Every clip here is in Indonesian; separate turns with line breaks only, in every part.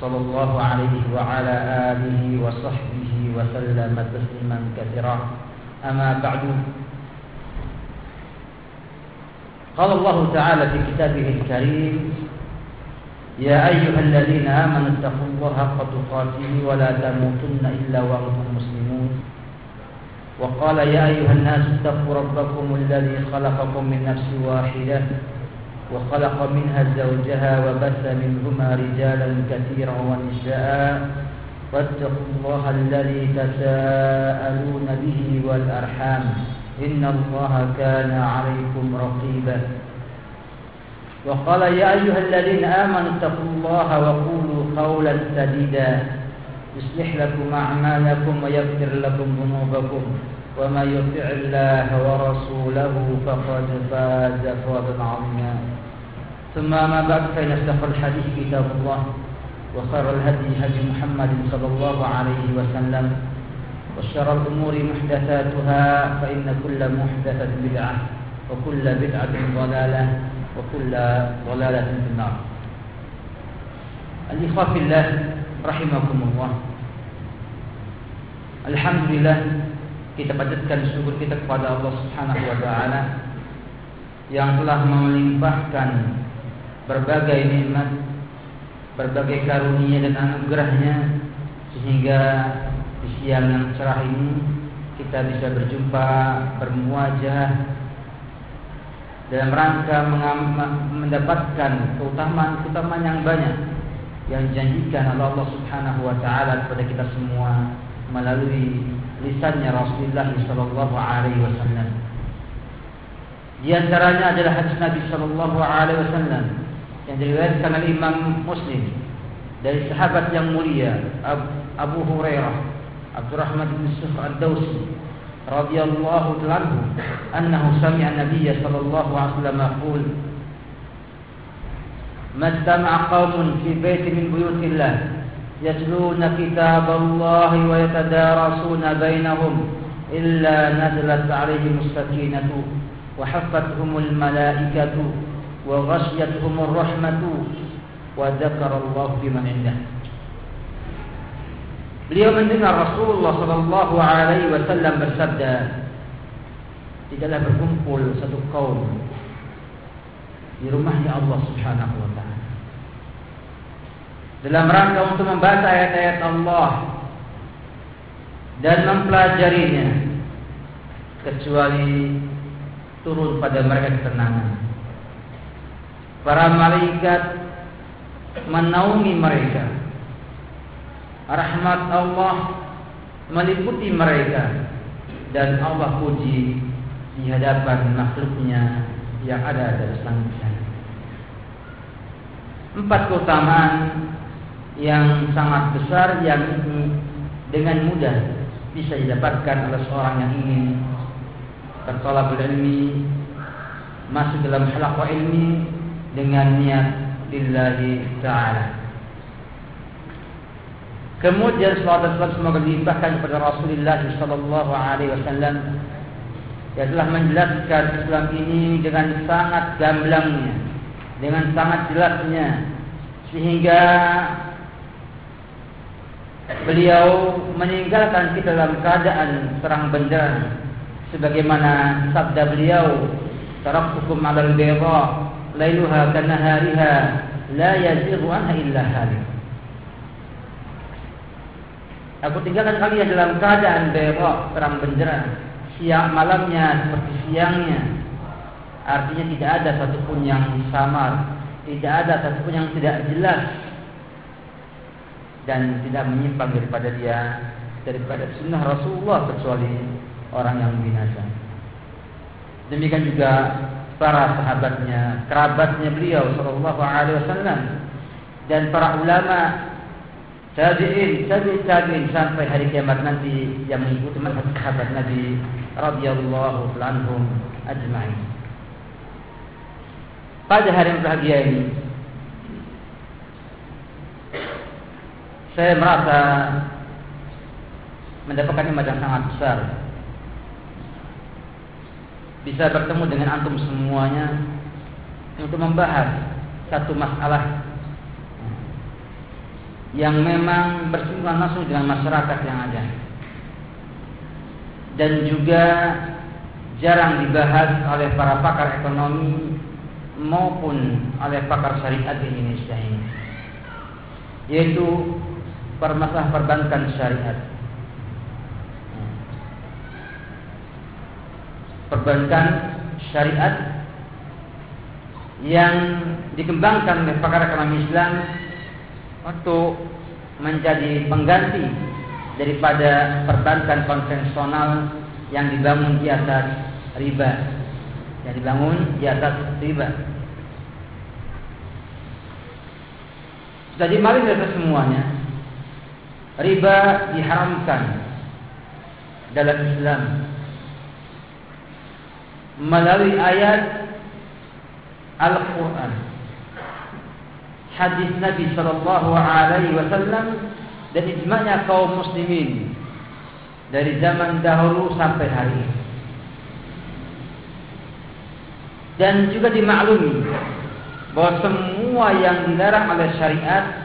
صلى الله عليه وعلى آله وصحبه وسلم تسليما كثيرا. أما بعد. قال الله تعالى في كتابه الكريم يا أيها الذين آمنوا اتقوا الله حق تقاته ولا تموتن إلا وأنتم مسلمون. وقال يا أيها الناس اتقوا ربكم الذي خلقكم من نفس واحدة وخلق منها زوجها وبث منهما رجالا كثيرا ونساء. واتقوا الله الذي تساءلون به والأرحام. إن الله كان عليكم رقيبا. وقال يا أيها الذين آمنوا اتقوا الله وقولوا قولا سديدا. يصلح لكم أعمالكم ويغفر لكم ذنوبكم. ومن يطع الله ورسوله فقد فاز فوزا عظيما. ثم ما بعد فإن أصدق الحديث كتاب الله وخير الهدي هدي محمد صلى الله عليه وسلم. وشر الأمور محدثاتها فإن كل محدثة بدعة وكل بدعة ضلالة وكل ضلالة في النار. الإخوة في الله رحمكم الله. Alhamdulillah kita panjatkan syukur kita kepada Allah Subhanahu wa taala yang telah melimpahkan berbagai nikmat, berbagai karunia dan anugerahnya sehingga di siang yang cerah ini kita bisa berjumpa bermuajah dalam rangka mendapatkan keutamaan-keutamaan yang banyak yang dijanjikan oleh Allah Subhanahu wa taala kepada kita semua melalui lisannya Rasulullah sallallahu alaihi wasallam. Di antaranya adalah hadis Nabi sallallahu alaihi wasallam yang diriwayatkan oleh Imam Muslim dari sahabat yang mulia Abu Hurairah Abdurrahman bin Sufr ad-Dawsi radhiyallahu anhu annahu sami'a Nabiy sallallahu alaihi wasallam yaqul Majtama'a qaumun fi baitin min buyutillah يتلون كتاب الله ويتدارسون بينهم إلا نزلت عليهم السكينة وحفتهم الملائكة وغشيتهم الرحمة وذكر الله بمن عنده. اليوم عندنا رسول الله صلى الله عليه وسلم بالسبدة tidaklah berkumpul satu kaum di rumahnya Allah Subhanahu wa taala. Dalam rangka untuk membaca ayat-ayat Allah dan mempelajarinya kecuali turun pada mereka ketenangan. Para malaikat menaungi mereka. Rahmat Allah meliputi mereka dan Allah puji di hadapan makhluknya yang ada di langit. Empat keutamaan yang sangat besar yang dengan mudah bisa didapatkan oleh seorang yang ingin bertolak ilmi masuk dalam halaqah ilmi dengan niat lillahi ta'ala. Kemudian salawat dan semoga dilimpahkan kepada Rasulullah sallallahu alaihi wasallam yang telah menjelaskan Islam ini dengan sangat gamblangnya dengan sangat jelasnya sehingga beliau meninggalkan kita dalam keadaan terang benderang sebagaimana sabda beliau taraktukum 'alal bayda lailuha kanahariha la yazighu anha illa halik. Aku tinggalkan kalian dalam keadaan bayda terang benderang siang malamnya seperti siangnya. Artinya tidak ada satupun yang samar tidak ada satupun yang tidak jelas dan tidak menyimpang daripada dia daripada sunnah Rasulullah kecuali orang yang binasa. Demikian juga para sahabatnya, kerabatnya beliau Shallallahu Alaihi Wasallam dan para ulama tabi'in, tabi' tabi'in sampai hari kiamat nanti yang mengikuti manhaj sahabat Nabi radhiyallahu anhum ajma'in. Pada hari yang bahagia ini saya merasa mendapatkan nikmat yang sangat besar. Bisa bertemu dengan antum semuanya untuk membahas satu masalah yang memang bersinggungan langsung dengan masyarakat yang ada. Dan juga jarang dibahas oleh para pakar ekonomi maupun oleh pakar syariat di Indonesia ini yaitu permasalahan perbankan syariat. Perbankan syariat yang dikembangkan oleh pakar ekonomi Islam untuk menjadi pengganti daripada perbankan konvensional yang dibangun di atas riba. Yang dibangun di atas riba. Jadi mari kita semuanya riba diharamkan dalam Islam melalui ayat Al-Quran hadis Nabi Shallallahu Alaihi Wasallam dan ijma'nya kaum muslimin dari zaman dahulu sampai hari ini. Dan juga dimaklumi bahwa semua yang dilarang oleh syariat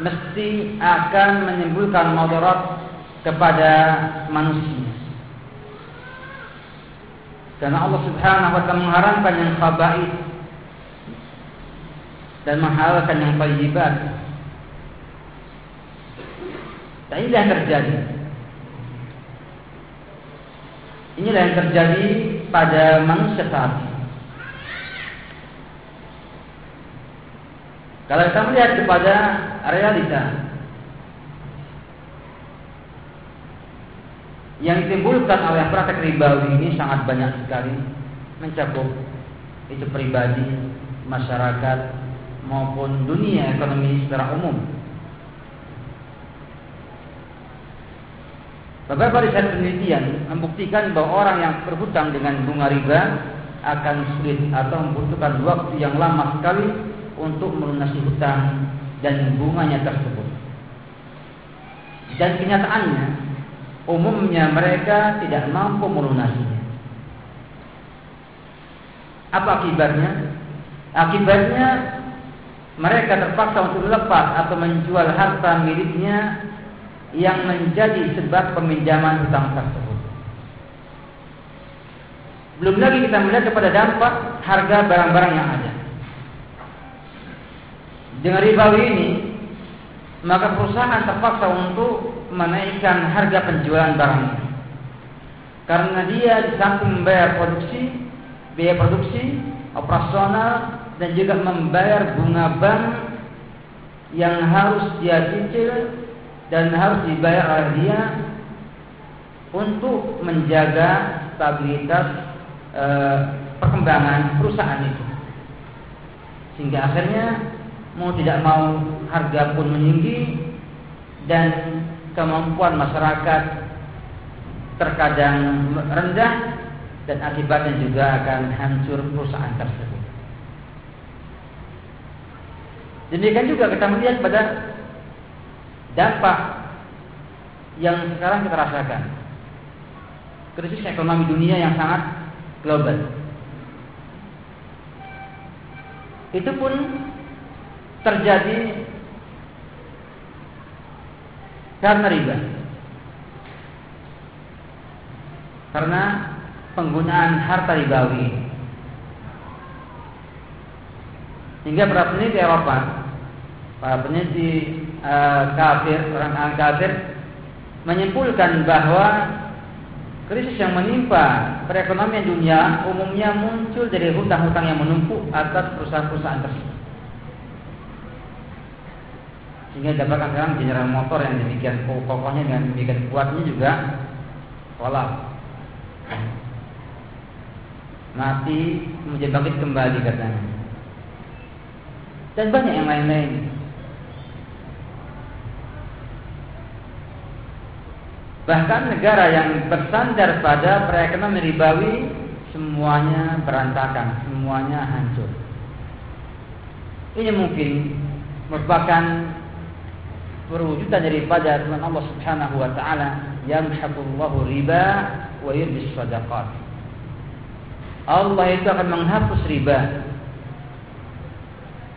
mesti akan menimbulkan madarat kepada manusia. Karena Allah Subhanahu wa taala mengharamkan yang khaba'ith dan menghalalkan yang thayyibat. Dan inilah yang terjadi. Inilah yang terjadi pada manusia saat ini. Kalau kita melihat kepada realita yang ditimbulkan oleh praktek ribawi ini sangat banyak sekali mencakup itu pribadi, masyarakat, maupun dunia ekonomi secara umum. Beberapa riset penelitian membuktikan bahwa orang yang berhutang dengan bunga riba akan sulit atau membutuhkan waktu yang lama sekali untuk melunasi hutang dan bunganya tersebut. Dan kenyataannya, umumnya mereka tidak mampu melunasinya. Apa akibatnya? Akibatnya mereka terpaksa untuk lepas atau menjual harta miliknya yang menjadi sebab peminjaman hutang tersebut. Belum lagi kita melihat kepada dampak harga barang-barang yang ada. Dengan ribawi ini, maka perusahaan terpaksa untuk menaikkan harga penjualan barangnya. Karena dia di samping membayar produksi, biaya produksi, operasional, dan juga membayar bunga bank yang harus dia cicil dan harus dibayar oleh dia untuk menjaga stabilitas e, perkembangan perusahaan itu. Sehingga akhirnya mau tidak mau harga pun meninggi dan kemampuan masyarakat terkadang rendah dan akibatnya juga akan hancur perusahaan tersebut. Demikian juga kita melihat pada dampak yang sekarang kita rasakan. Krisis ekonomi dunia yang sangat global. Itu pun terjadi karena riba. Karena penggunaan harta ribawi. Hingga para peneliti Eropa para peneliti uh, kafir, orang kafir menyimpulkan bahwa krisis yang menimpa perekonomian dunia umumnya muncul dari hutang-hutang yang menumpuk atas perusahaan-perusahaan tersebut. Sehingga dapatkan sekarang general motor yang demikian kokohnya dan demikian kuatnya juga kolap. Mati kemudian bangkit kembali katanya. Dan banyak yang lain-lain. Bahkan negara yang bersandar pada perekonomian ribawi semuanya berantakan, semuanya hancur. Ini mungkin merupakan perwujudan daripada Tuhan Allah Subhanahu wa taala yamhaqullahu riba wa yurbis sadaqat. Allah itu akan menghapus riba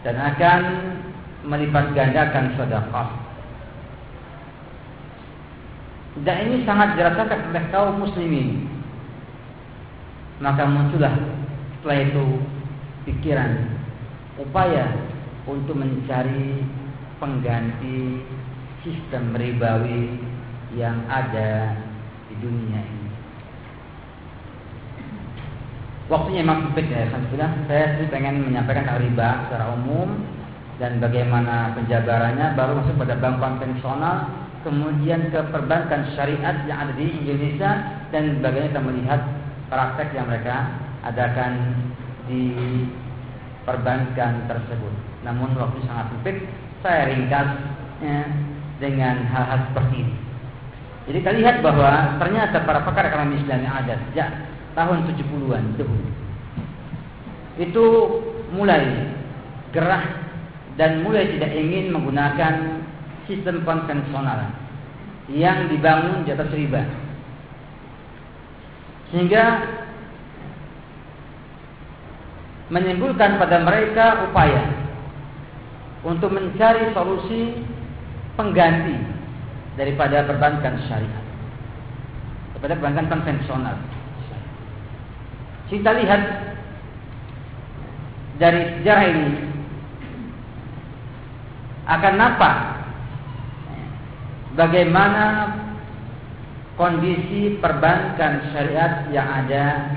dan akan melipat gandakan sedekah. Dan ini sangat dirasakan oleh kaum muslimin. Maka muncullah setelah itu pikiran, upaya untuk mencari pengganti sistem ribawi yang ada di dunia ini. Waktunya memang sempit ya, Alhamdulillah. Saya sih pengen menyampaikan hal riba secara umum dan bagaimana penjabarannya baru masuk pada bank konvensional kemudian ke perbankan syariat yang ada di Indonesia dan bagaimana kita melihat praktek yang mereka adakan di perbankan tersebut. Namun waktu sangat sempit, saya ringkas ya, dengan hal-hal seperti ini. Jadi kita lihat bahwa ternyata para pakar ekonomi Islam yang ada sejak tahun 70-an dahulu itu mulai gerah dan mulai tidak ingin menggunakan sistem konvensional yang dibangun di atas riba. Sehingga menimbulkan pada mereka upaya untuk mencari solusi pengganti daripada perbankan syariah daripada perbankan konvensional. Kita lihat dari sejarah ini akan nampak bagaimana kondisi perbankan syariat yang ada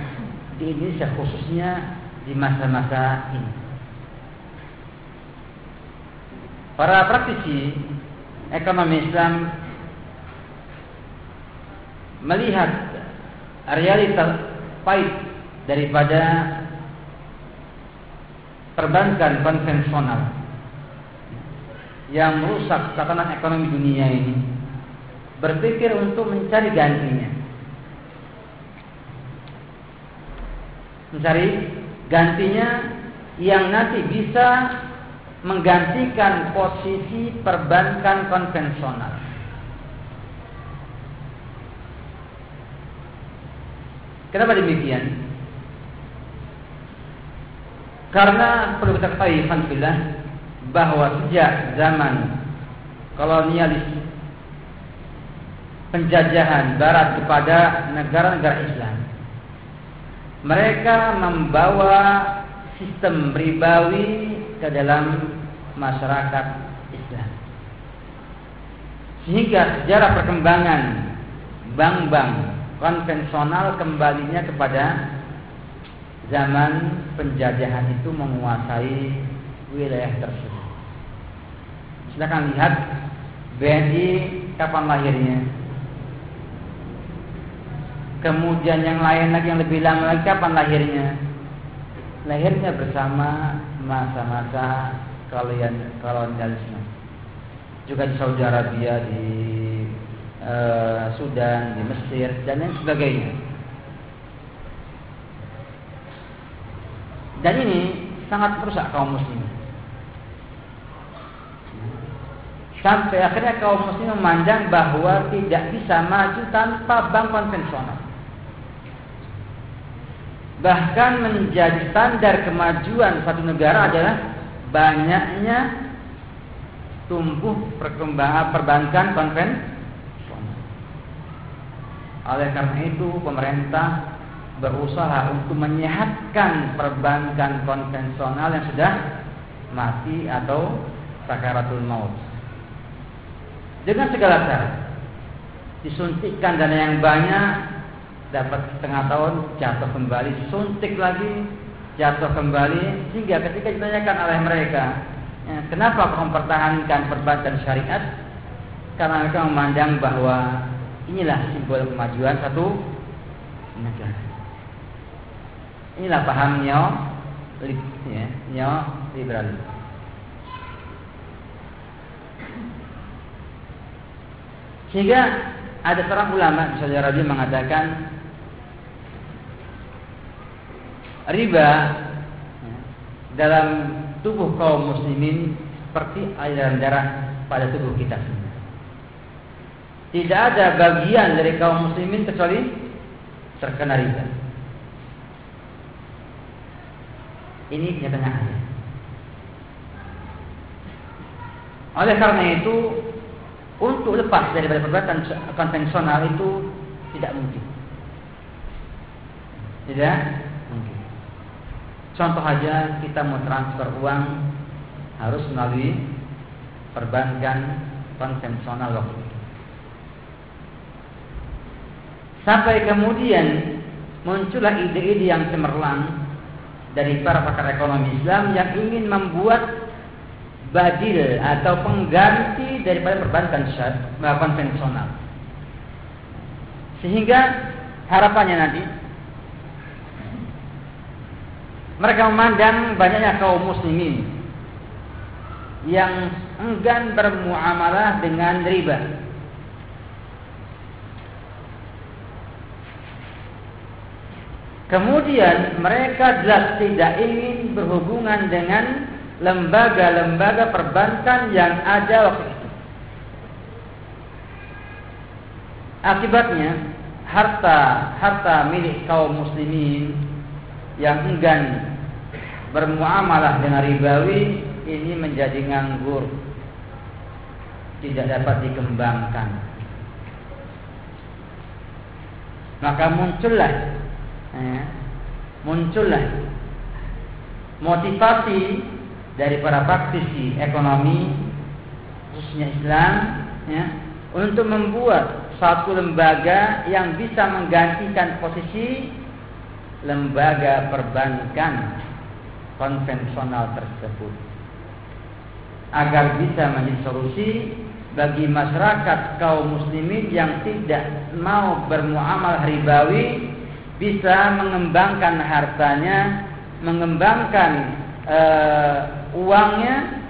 di Indonesia khususnya di masa-masa ini. Para praktisi ekonomi Islam melihat realitas pahit daripada perbankan konvensional yang merusak tatanan ekonomi dunia ini berpikir untuk mencari gantinya. Mencari gantinya yang nanti bisa menggantikan posisi perbankan konvensional. Kenapa demikian? Karena perlu kita ketahui, Alhamdulillah, bahwa sejak zaman kolonialis penjajahan barat kepada negara-negara Islam mereka membawa sistem ribawi ke dalam masyarakat Islam sehingga sejarah perkembangan bank-bank konvensional kembalinya kepada zaman penjajahan itu menguasai wilayah tersebut Silahkan lihat BNI kapan lahirnya. Kemudian yang lain lagi yang lebih lama lagi kapan lahirnya? Lahirnya bersama masa-masa kolonialisme. Juga di Saudi Arabia, di uh, Sudan, di Mesir dan lain sebagainya. Dan ini sangat merusak kaum muslimin. Sampai akhirnya kaum muslim memandang bahwa tidak bisa maju tanpa bank konvensional. Bahkan menjadi standar kemajuan satu negara adalah banyaknya tumbuh perkembangan perbankan konvensional. Oleh karena itu pemerintah berusaha untuk menyehatkan perbankan konvensional yang sudah mati atau sakaratul maut dengan segala cara. Disuntikkan dana yang banyak, dapat setengah tahun, jatuh kembali, suntik lagi, jatuh kembali, sehingga ketika ditanyakan oleh mereka, ya, kenapa kau mempertahankan perbankan syariat? Karena mereka memandang bahwa inilah simbol kemajuan satu negara. Inilah paham neo, ya. Sehingga ada seorang ulama di Saudi Arabia mengatakan riba dalam tubuh kaum muslimin seperti aliran darah pada tubuh kita semua. Tidak ada bagian dari kaum muslimin kecuali terkena riba. Ini kenyataannya. Oleh karena itu, untuk lepas dari perbuatan konvensional itu tidak mungkin. Tidak. Contoh aja kita mau transfer uang harus melalui perbankan konvensional waktu itu. Sampai kemudian muncullah ide-ide yang cemerlang dari para pakar ekonomi Islam yang ingin membuat badil atau pengganti daripada perbankan konvensional. Sehingga harapannya nanti mereka memandang banyaknya kaum muslimin yang enggan bermuamalah dengan riba. Kemudian mereka jelas tidak ingin berhubungan dengan lembaga-lembaga perbankan yang ada waktu itu. Akibatnya harta harta milik kaum muslimin yang enggan bermuamalah dengan ribawi ini menjadi nganggur. Tidak dapat dikembangkan. Maka muncullah eh, muncullah motivasi dari para praktisi ekonomi khususnya Islam ya, untuk membuat satu lembaga yang bisa menggantikan posisi lembaga perbankan konvensional tersebut agar bisa menjadi solusi bagi masyarakat kaum muslimin yang tidak mau bermuamalah ribawi bisa mengembangkan hartanya, mengembangkan uh, uangnya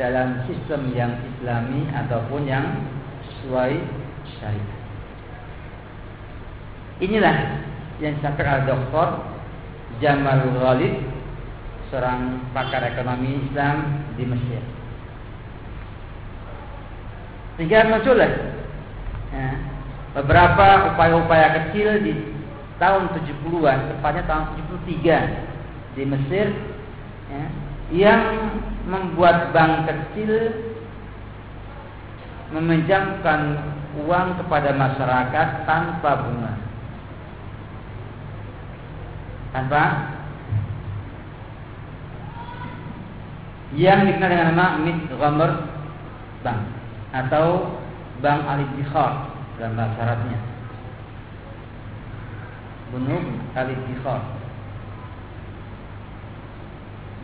dalam sistem yang islami ataupun yang sesuai syariat. Inilah yang disampaikan oleh Dr. Jamal Ghalib, seorang pakar ekonomi Islam di Mesir. Sehingga muncullah ya, beberapa upaya-upaya kecil di tahun 70-an, tepatnya tahun 73 di Mesir ya, yang membuat bank kecil meminjamkan uang kepada masyarakat tanpa bunga. Tanpa yang dikenal dengan nama Mid Ghamr Bank atau Bank Al-Iddikhar dalam bahasa Arabnya. Bunuk Al-Iddikhar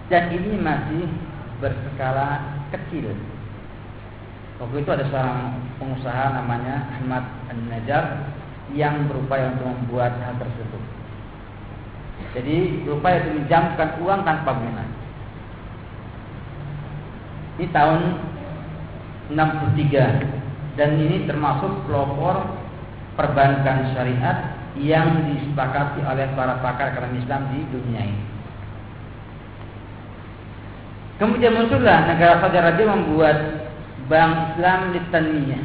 dan ini masih berskala kecil. Waktu itu ada seorang pengusaha namanya Ahmad An-Najar yang berupaya untuk membuat hal tersebut. Jadi untuk menjamkan uang tanpa bunga. Ini tahun 63 dan ini termasuk pelopor perbankan syariat yang disepakati oleh para pakar ekonomi Islam di dunia ini. Kemudian muncullah negara Saudi Arabia membuat Bank Islam Tanmiyah.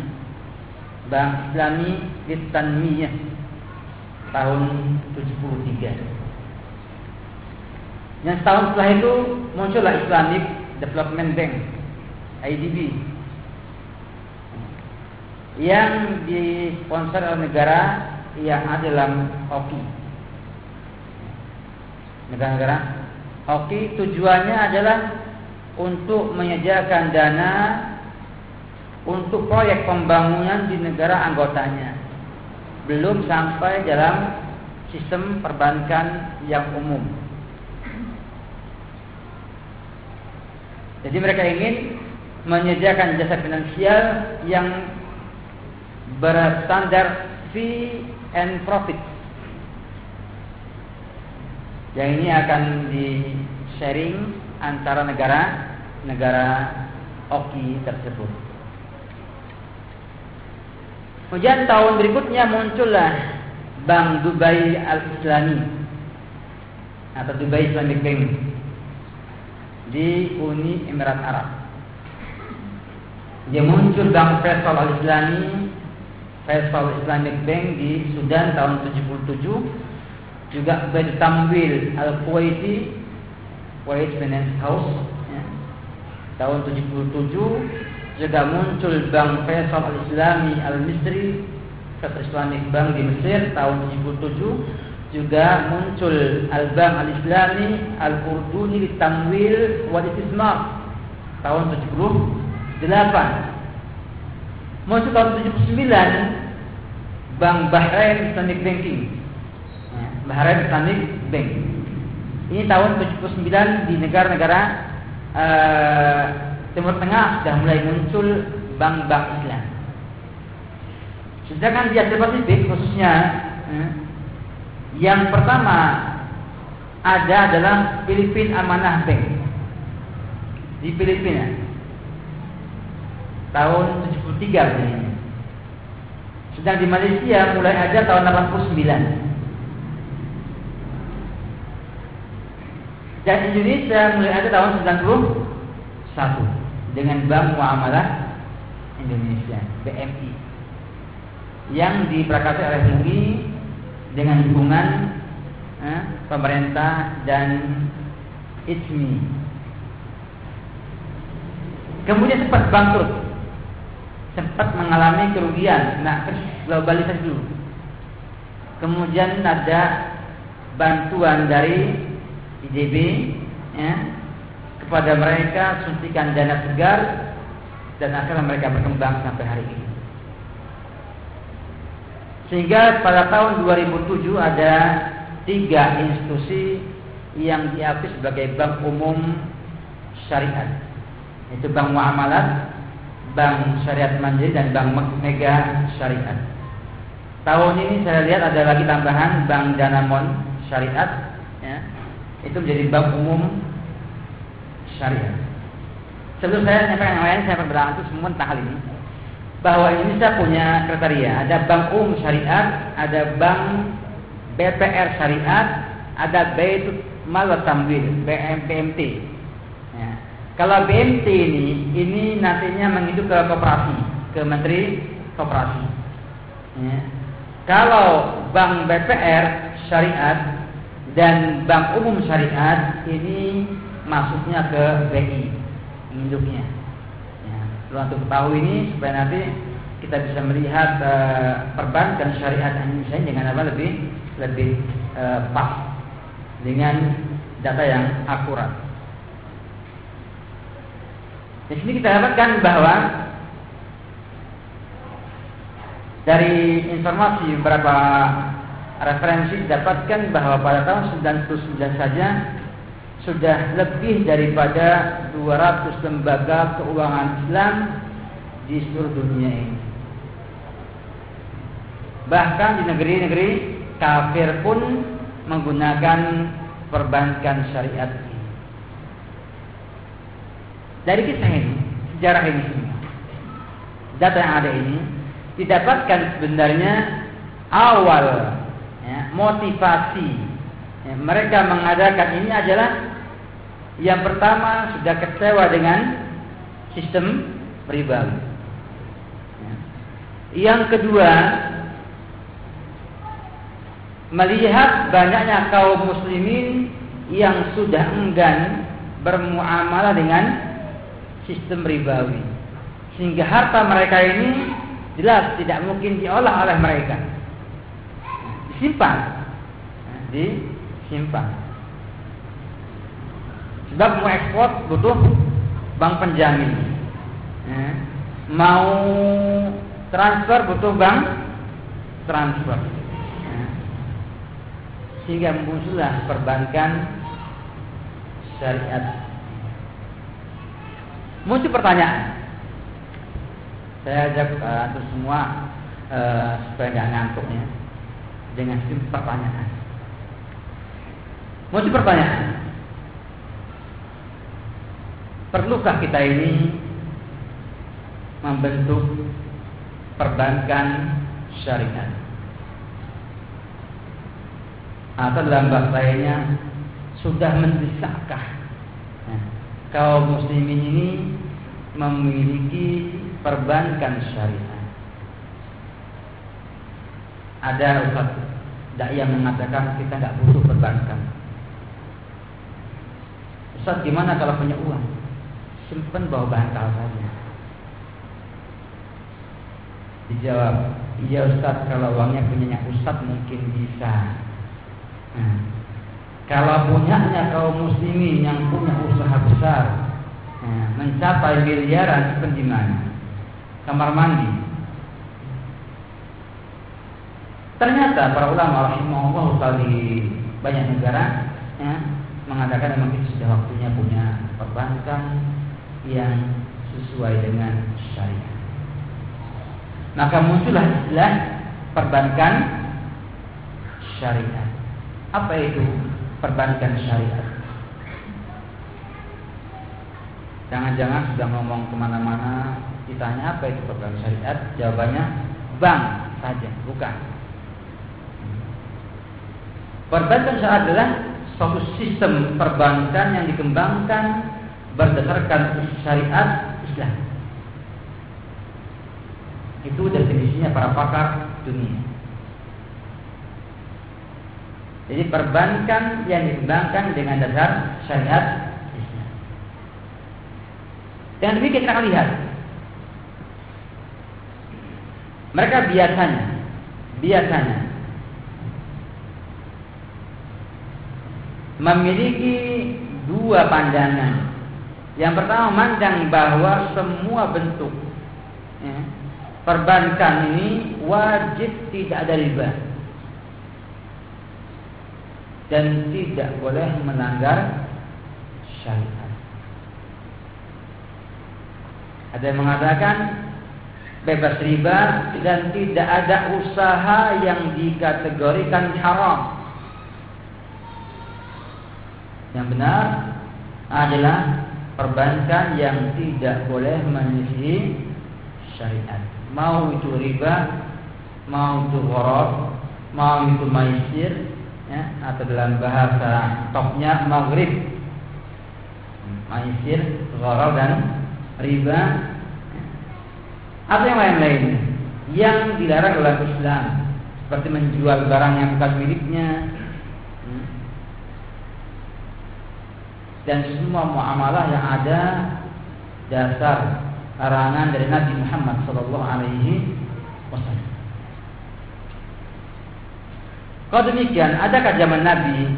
Bank Islami Tanmiyah tahun 73. Yang tahun setelah itu muncullah Islamic Development Bank IDB yang disponsor oleh negara yang ada dalam hoki. Negara-negara hoki tujuannya adalah untuk menyediakan dana untuk proyek pembangunan di negara anggotanya. Belum sampai dalam sistem perbankan yang umum. Jadi mereka ingin menyediakan jasa finansial yang berstandar fee and profit. Yang ini akan di sharing antara negara negara oki tersebut. Kemudian tahun berikutnya muncullah Bank Dubai Al-Islami atau Dubai Islamic Bank di Uni Emirat Arab. Dia muncul Bank Faisal Al-Islami Faisal Islamic Bank di Sudan tahun 77 juga Bank Tamwil Al-Kuwaiti Kuwait Finance House ya. tahun 77 juga muncul Bank Faisal Al-Islami Al-Misri Faisal Islamic Bank di Mesir tahun 77 juga muncul Al-Bank Al-Islami Al-Urduni Tamwil wal Istismar tahun 78 muncul tahun 79 Bank Bahrain Islamic Banking. Ya, Bahrain Islamic Bank. Ini tahun 79 di negara-negara uh, Timur Tengah sudah mulai muncul bank-bank Islam. Sedangkan di Asia Pasifik khususnya eh, yang pertama ada adalah Filipina Amanah Bank di Filipina tahun 73 ini. Sedang di Malaysia mulai ada tahun 89. Dan Indonesia mulai ada tahun 91 dengan Bank Muamalah Indonesia BMI yang diprakarsai oleh MUI dengan dukungan eh, pemerintah dan ITMI. Kemudian sempat bangkrut, sempat mengalami kerugian, nah globalisasi dulu. Kemudian ada bantuan dari IDB, ya, kepada mereka suntikan dana segar dan akhirnya mereka berkembang sampai hari ini. Sehingga pada tahun 2007 ada tiga institusi yang diakui sebagai bank umum syariat. Itu Bank Muamalat, Bank Syariat Mandiri dan Bank Mega Syariat. Tahun ini saya lihat ada lagi tambahan Bank Danamon Syariat, ya. itu menjadi bank umum syariat. Sebelum saya menyampaikan yang lain, saya berbilang itu semua tentang hal ini. Bahwa Indonesia punya kriteria. Ada bank umum syariat, ada bank BPR syariat, ada Baitul Mal Tamwil, BMPMT. Ya. Kalau BMT ini, ini nantinya menghidup ke koperasi, ke Menteri Koperasi. Ya. Kalau bank BPR syariat dan bank umum syariat ini masuknya ke BI induknya. Perlu untuk tahu ini supaya nanti kita bisa melihat uh, perbankan syariat Indonesia dengan apa lebih lebih uh, pas dengan data yang akurat. Di sini kita dapatkan bahwa dari informasi beberapa referensi didapatkan bahwa pada tahun 99 saja sudah lebih daripada 200 lembaga keuangan Islam di seluruh dunia ini. Bahkan di negeri-negeri kafir pun menggunakan perbankan syariat ini. Dari kisah ini, sejarah ini semua, data yang ada ini didapatkan sebenarnya awal ya, motivasi ya, mereka mengadakan ini adalah yang pertama sudah kecewa dengan sistem riba. Ya. Yang kedua melihat banyaknya kaum muslimin yang sudah enggan bermuamalah dengan sistem ribawi. Sehingga harta mereka ini jelas tidak mungkin diolah oleh mereka. Disimpan. Disimpan. Sebab mau ekspor butuh bank penjamin. Ya. Mau transfer butuh bank transfer. Ya. Sehingga muncullah perbankan syariat. Muncul pertanyaan. Saya ajak uh, semua uh, supaya nggak ngantuk ya dengan pertanyaan. Muncul pertanyaan. Perlukah kita ini membentuk perbankan syariat. Atau dalam bahasa lainnya sudah mendesakah nah, kaum muslimin ini memiliki perbankan syariat. Ada ustaz yang mengatakan kita nggak butuh perbankan. Ustaz gimana kalau punya uang? Simpan bawa bantal saja. Dijawab, iya Ustaz kalau uangnya punyanya Ustaz mungkin bisa. Nah, kalau punyanya kaum muslimin yang punya usaha besar, nah, mencapai miliaran seperti mana? Kamar mandi. Ternyata para ulama rahimahullah di banyak negara ya, mengatakan memang itu sudah waktunya punya perbankan yang sesuai dengan syariat. Maka muncullah istilah perbankan syariat. Apa itu perbankan syariat? Jangan-jangan sudah ngomong ke mana-mana, ditanya apa itu perbankan syariat, jawabannya bank saja, bukan. Perbankan syariat adalah suatu sistem perbankan yang dikembangkan berdasarkan syariat Islam. Itu definisinya para pakar dunia. Jadi perbankan yang dikembangkan dengan dasar syariat Islam. Dan demikian kita akan lihat. Mereka biasanya, biasanya memiliki dua pandangan. Yang pertama mandang bahwa semua bentuk ya, perbankan ini wajib tidak ada riba dan tidak boleh melanggar syariat. Ada yang mengatakan bebas riba dan tidak ada usaha yang dikategorikan haram. Yang benar adalah perbankan yang tidak boleh menyisihi syariat. Mau itu riba, mau itu horor, mau itu maisir, ya, atau dalam bahasa topnya maghrib, maisir, horor dan riba, atau yang lain-lain yang dilarang oleh Islam, seperti menjual barang yang bukan miliknya, dan semua muamalah yang ada dasar larangan dari Nabi Muhammad Sallallahu Alaihi Wasallam. Kalau demikian, adakah zaman Nabi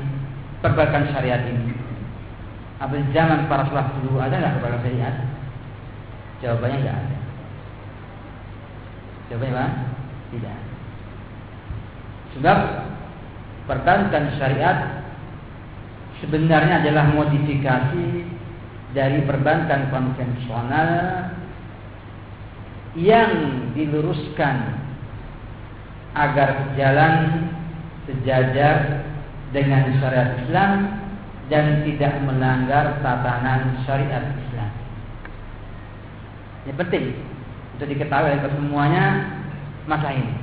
perbakan syariat ini? Apa zaman para salaf dulu ada nggak perbakan syariat? Jawabannya nggak ada. Jawabannya apa? Tidak. Sebab perbankan syariat sebenarnya adalah modifikasi dari perbankan konvensional yang diluruskan agar jalan sejajar dengan syariat Islam dan tidak melanggar tatanan syariat Islam. Ini penting untuk diketahui oleh semuanya masa ini.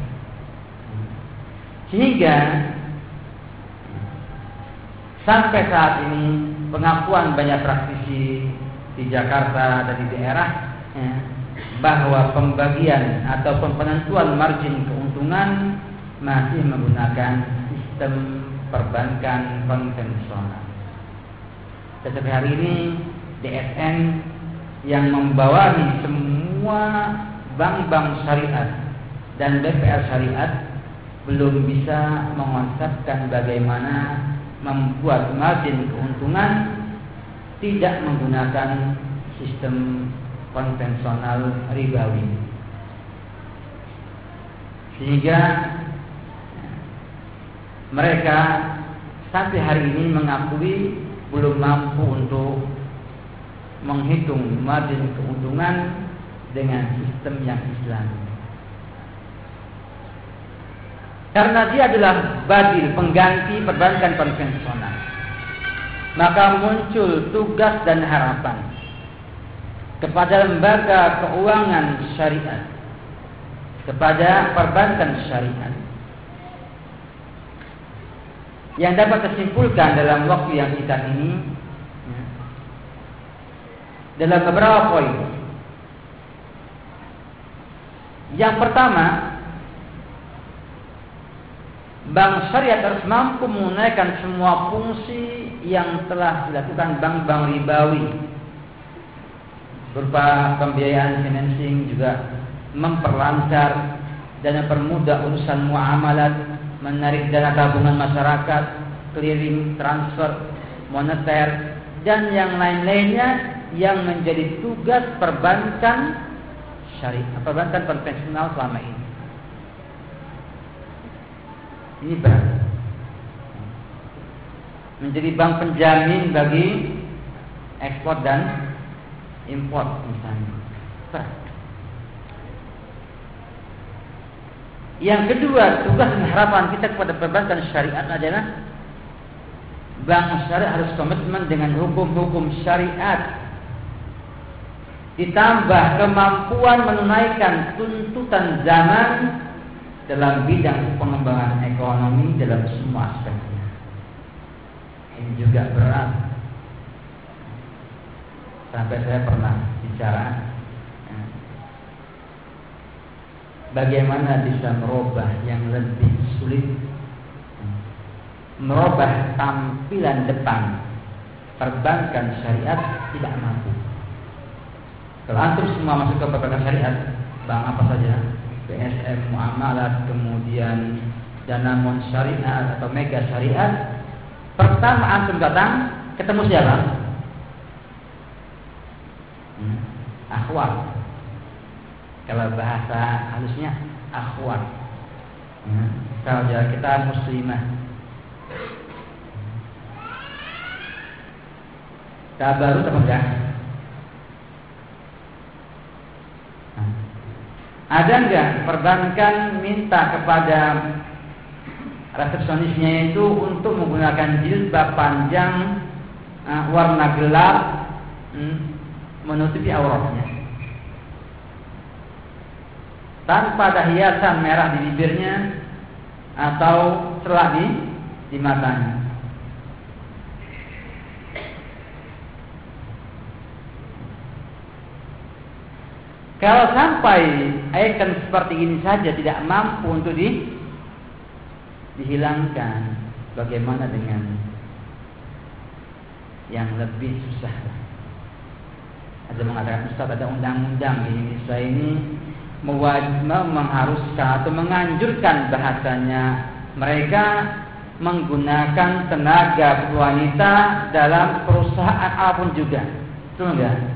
Sehingga sampai saat ini pengakuan banyak praktisi di Jakarta dan di daerah ya, bahwa pembagian atau penentuan margin keuntungan masih menggunakan sistem perbankan konvensional. Tetapi hari ini DSN yang membawahi semua bank-bank syariat dan BPR syariat belum bisa mengonsepkan bagaimana membuat margin keuntungan tidak menggunakan sistem konvensional ribawi. Sehingga mereka sampai hari ini mengakui belum mampu untuk menghitung margin keuntungan dengan sistem yang Islam. Karena dia adalah badil pengganti perbankan konvensional. Maka muncul tugas dan harapan kepada lembaga keuangan syariat kepada perbankan syariat yang dapat tersimpulkan dalam waktu yang kita ini ya, dalam beberapa poin. Yang pertama, bank syariat harus mampu menunaikan semua fungsi yang telah dilakukan bank-bank ribawi berupa pembiayaan financing juga memperlancar dan mempermudah urusan muamalat menarik dana tabungan masyarakat, clearing, transfer, moneter, dan yang lain-lainnya yang menjadi tugas perbankan syariah, perbankan konvensional selama ini. Ini berat. Menjadi bank penjamin bagi ekspor dan import misalnya. Yang kedua, tugas dan harapan kita kepada perbankan syariat adalah bank syariat harus komitmen dengan hukum-hukum syariat ditambah kemampuan menunaikan tuntutan zaman dalam bidang pengembangan ekonomi dalam semua aspeknya. Ini juga berat. Sampai saya pernah bicara bagaimana bisa merubah yang lebih sulit merubah tampilan depan perbankan syariat tidak mampu kalau antum semua masuk ke perbankan syariat bank apa saja BSM, muamalat, kemudian dana mon syariat atau mega syariat pertama antum datang ketemu siapa? Hmm, akhwat kalau bahasa halusnya akhwat. Kalau kita muslimah. baru atau Ada enggak perbankan minta kepada resepsionisnya itu untuk menggunakan jilbab panjang uh, warna gelap hmm, menutupi auratnya tanpa ada hiasan merah di bibirnya atau celah di di matanya. Kalau sampai ikon seperti ini saja tidak mampu untuk di, dihilangkan, bagaimana dengan yang lebih susah? Ada mengatakan Ustaz ada undang-undang di Indonesia ini mengharuskan atau menganjurkan bahasanya mereka menggunakan tenaga wanita dalam perusahaan apa pun juga. Betul enggak?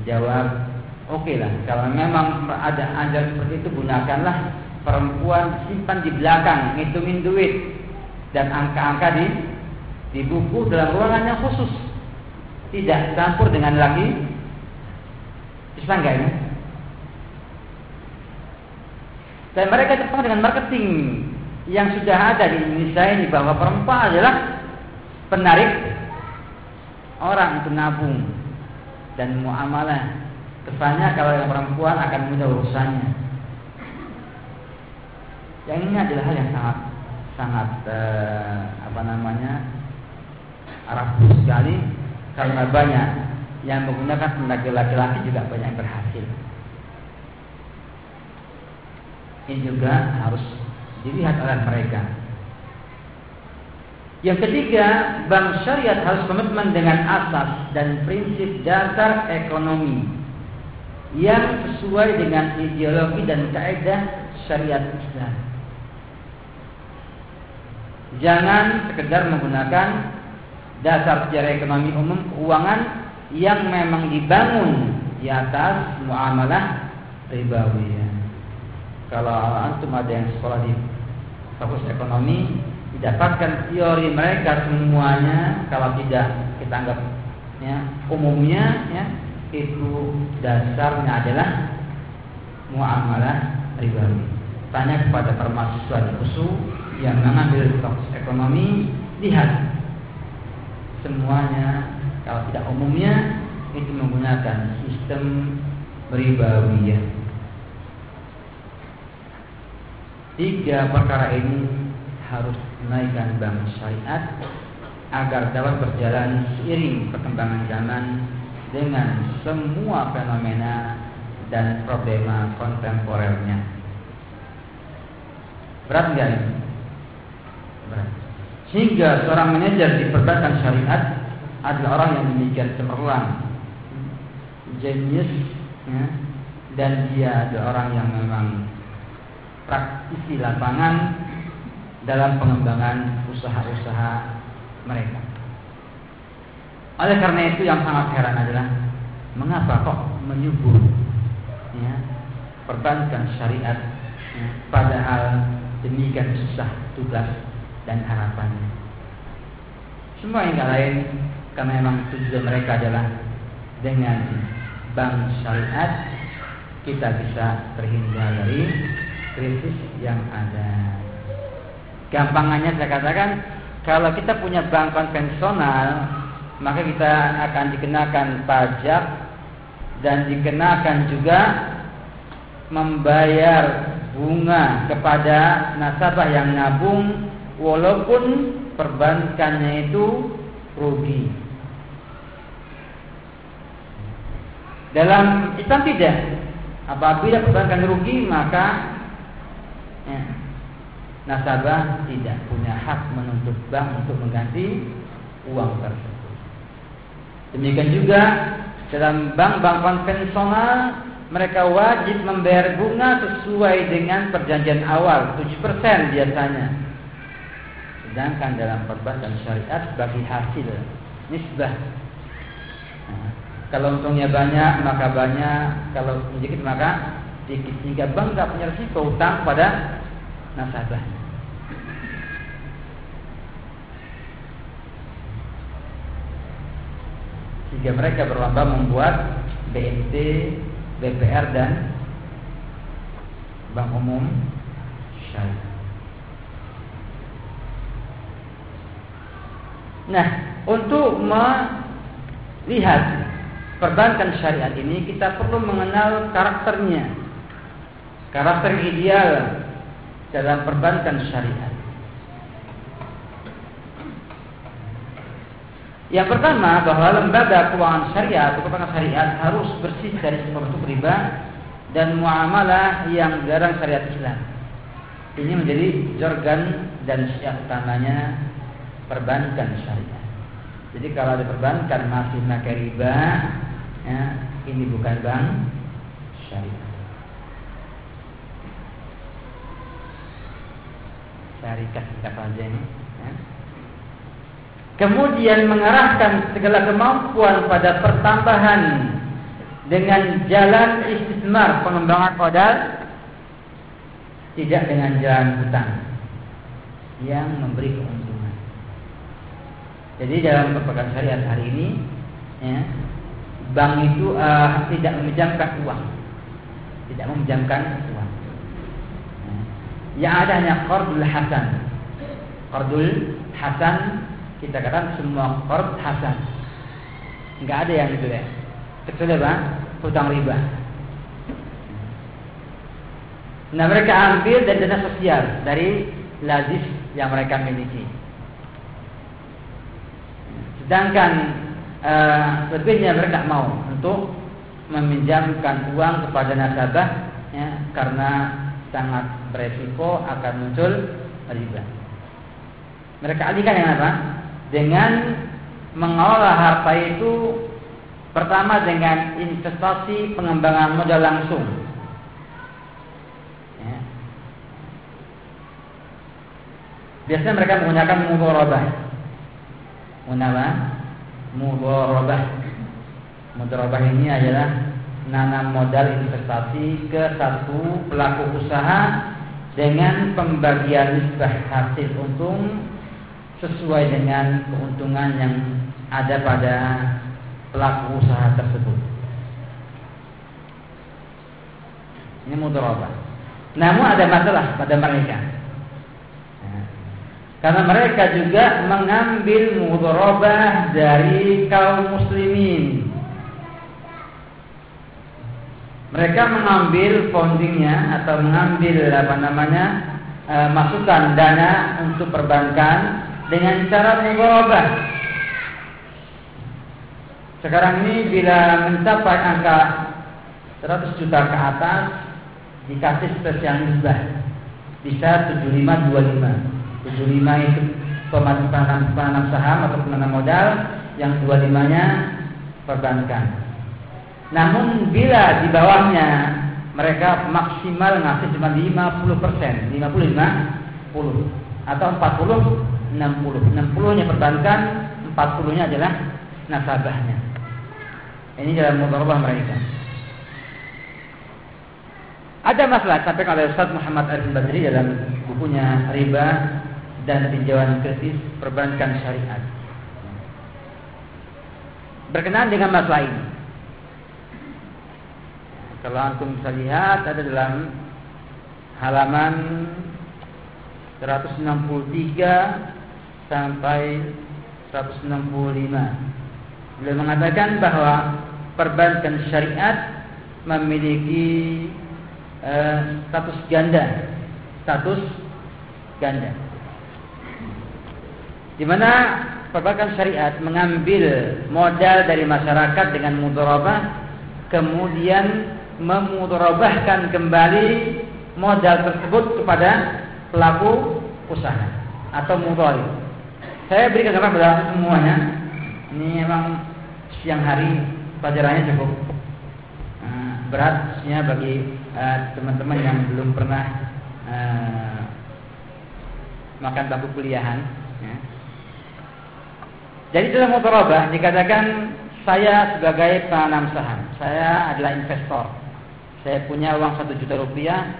Dijawab, oke okay lah. Kalau memang ada ajar seperti itu, gunakanlah perempuan simpan di belakang, ngitungin duit dan angka-angka di di buku dalam ruangan yang khusus. Tidak campur dengan laki Islam enggak? Dan mereka terpengaruh dengan marketing yang sudah ada di Indonesia ini bahwa perempuan adalah penarik orang untuk nabung dan muamalah. Kesannya kalau yang perempuan akan mudah urusannya. Yang ini adalah hal yang sangat sangat eh, apa namanya Arab sekali karena banyak yang menggunakan tenaga laki-laki juga banyak berhasil. Ini juga harus dilihat oleh mereka. Yang ketiga, bank syariat harus komitmen dengan asas dan prinsip dasar ekonomi yang sesuai dengan ideologi dan kaidah syariat Islam. Jangan sekedar menggunakan dasar sejarah ekonomi umum keuangan yang memang dibangun di atas muamalah ribawi. Kalau antum ada yang sekolah di fakultas ekonomi, didapatkan teori mereka semuanya kalau tidak kita anggap ya, umumnya ya itu dasarnya adalah muamalah ribawi. Tanya kepada para mahasiswa di yang mengambil fakultas ekonomi, lihat semuanya kalau tidak umumnya itu menggunakan sistem ribawiyah. Tiga perkara ini harus menaikkan bank syariat agar dapat berjalan seiring perkembangan zaman dengan semua fenomena dan problema kontemporernya. Berat enggak ini? Berat. Sehingga seorang manajer di perbankan syariat adalah orang yang demikian cemerlang, jenius, ya, dan dia adalah orang yang memang praktisi lapangan dalam pengembangan usaha-usaha mereka. Oleh karena itu yang sangat heran adalah mengapa kok menyubur ya, perbankan syariat ya, padahal demikian susah tugas dan harapannya. Semua yang lain karena memang tujuan mereka adalah dengan bank syariat kita bisa terhindar dari krisis yang ada. Gampangannya saya katakan kalau kita punya bank konvensional maka kita akan dikenakan pajak dan dikenakan juga membayar bunga kepada nasabah yang nabung walaupun perbankannya itu rugi. Dalam Islam tidak. Apabila perbankan rugi maka ya, nasabah tidak punya hak menuntut bank untuk mengganti uang tersebut. Demikian juga dalam bank-bank konvensional mereka wajib membayar bunga sesuai dengan perjanjian awal 7% biasanya. Sedangkan dalam perbankan syariat bagi hasil nisbah. Nah, kalau untungnya banyak maka banyak, kalau sedikit maka sedikit. Sehingga bank tidak punya risiko utang pada nasabah. Sehingga mereka berlomba membuat BNT BPR dan Bank Umum Syariah. Nah, untuk melihat perbankan syariat ini kita perlu mengenal karakternya. Karakter ideal dalam perbankan syariat. Yang pertama bahwa lembaga keuangan syariah atau keuangan syariat harus bersih dari bentuk riba dan muamalah yang jarang syariat Islam. Ini menjadi jargon dan syiar utamanya perbankan syariah. Jadi kalau ada perbankan masih pakai riba, ya, ini bukan bank syariah. Saya kata aja. Ya kemudian mengarahkan segala kemampuan pada pertambahan dengan jalan istismar pengembangan modal tidak dengan jalan hutang yang memberi keuntungan. Jadi dalam perpajakan syariat hari ini, ya, bank itu uh, tidak meminjamkan uang, tidak meminjamkan uang. Ya. Yang ada hanya qardul hasan. Qardul hasan kita katakan semua korb hasan. Enggak ada yang itu ya. Kecuali apa? Hutang riba. Nah mereka ambil dari dana sosial dari lazis yang mereka miliki. Sedangkan uh, lebihnya mereka mau untuk meminjamkan uang kepada nasabah ya, karena sangat beresiko akan muncul riba. Mereka alihkan yang apa? Dengan mengelola harta itu pertama dengan investasi pengembangan modal langsung. Ya. Biasanya mereka menggunakan mudorobah. Menggunakan mudorobah. Mudorobah ini adalah nanam modal investasi ke satu pelaku usaha dengan pembagian nisbah hasil untung sesuai dengan keuntungan yang ada pada pelaku usaha tersebut. Ini mudharabah. Namun ada masalah pada mereka. Karena mereka juga mengambil mudharabah dari kaum muslimin. Mereka mengambil foundingnya atau mengambil apa namanya e, masukan dana untuk perbankan dengan cara mengorobah. Sekarang ini bila mencapai angka 100 juta ke atas dikasih spesial nisbah. Bisa 7525 75 itu penanam, penanam saham atau penanam modal yang 25 nya perbankan. Namun bila di bawahnya mereka maksimal ngasih cuma 50 persen, 55, 10 atau 40, 60. 60 nya perbankan, 40 nya adalah nasabahnya. Ini dalam mudharabah mereka. Ada masalah sampai oleh Ustaz Muhammad Arifin Badri dalam bukunya Riba dan Pinjaman Kritis Perbankan Syariat. Berkenaan dengan masalah ini. Kalau antum bisa lihat ada dalam halaman 163 sampai 165. Beliau mengatakan bahwa perbankan syariat memiliki uh, status ganda, status ganda. Di mana perbankan syariat mengambil modal dari masyarakat dengan mudharabah kemudian memudorobahkan kembali modal tersebut kepada pelaku usaha atau mudhari. Saya berikan gambar pada semuanya. Ini memang siang hari pelajarannya cukup uh, beratnya bagi eh, teman-teman uh, yang belum pernah uh, makan bangku kuliahan. Ya. Jadi dalam mudharabah dikatakan saya sebagai penanam saham, saya adalah investor saya punya uang satu juta rupiah,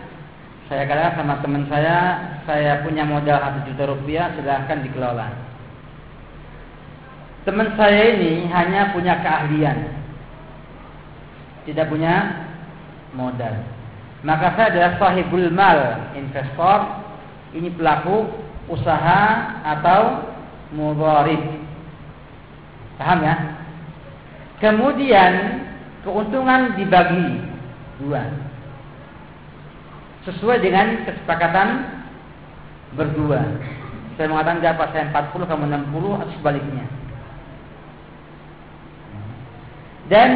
saya katakan sama teman saya, saya punya modal satu juta rupiah, silahkan dikelola. Teman saya ini hanya punya keahlian, tidak punya modal. Maka saya adalah sahibul mal, investor, ini pelaku usaha atau mudharib. Paham ya? Kemudian keuntungan dibagi dua. Sesuai dengan kesepakatan berdua. Saya mengatakan dapat saya 40 kamu 60 atau sebaliknya. Dan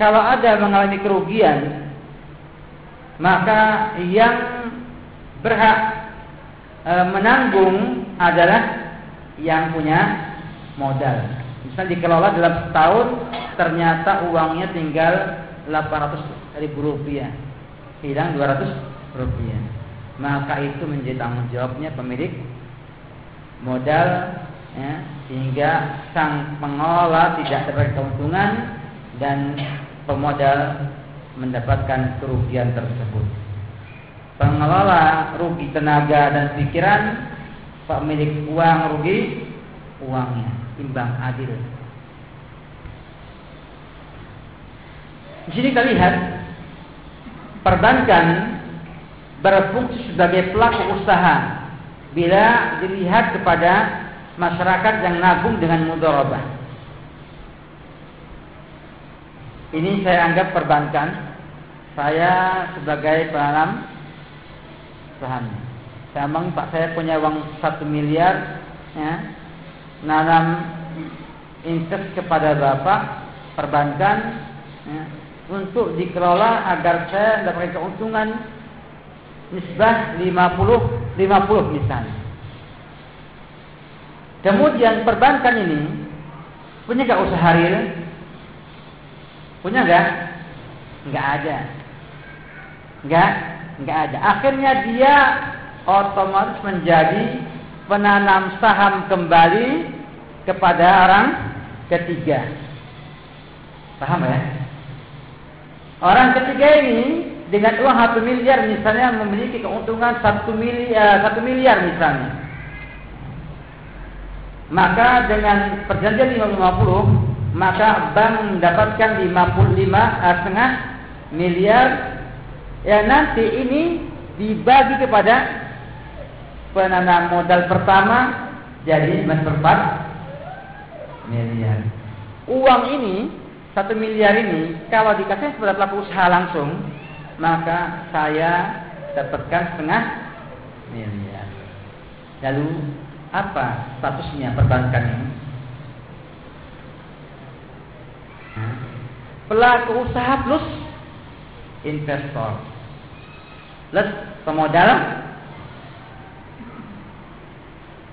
kalau ada mengalami kerugian maka yang berhak e, menanggung adalah yang punya modal. Misalnya dikelola dalam setahun ternyata uangnya tinggal 800 ribu rupiah hilang 200 rupiah maka itu menjadi tanggung jawabnya pemilik modal ya, sehingga sang pengelola tidak dapat keuntungan dan pemodal mendapatkan kerugian tersebut pengelola rugi tenaga dan pikiran pemilik uang rugi uangnya imbang adil di sini kita lihat perbankan berfungsi sebagai pelaku usaha bila dilihat kepada masyarakat yang nabung dengan mudharabah. Ini saya anggap perbankan. Saya sebagai penanam saham. Saya memang Pak saya punya uang satu miliar, ya, nanam invest kepada Bapak perbankan, ya, untuk dikelola agar saya mendapatkan keuntungan nisbah 50 50 misalnya. Kemudian perbankan ini punya gak usaha real? Punya gak? Nggak ada. Nggak, nggak ada. Akhirnya dia otomatis menjadi penanam saham kembali kepada orang ketiga. Paham ya? Orang ketiga ini dengan uang satu miliar misalnya memiliki keuntungan satu miliar, satu miliar misalnya. Maka dengan perjanjian 50 maka bank mendapatkan 55 eh, setengah miliar. Ya nanti ini dibagi kepada penanam modal pertama jadi seperempat miliar. Uang ini satu miliar ini kalau dikasih kepada pelaku usaha langsung, maka saya dapatkan setengah miliar. Lalu apa statusnya perbankan ini? Pelaku usaha plus investor. Plus pemodal.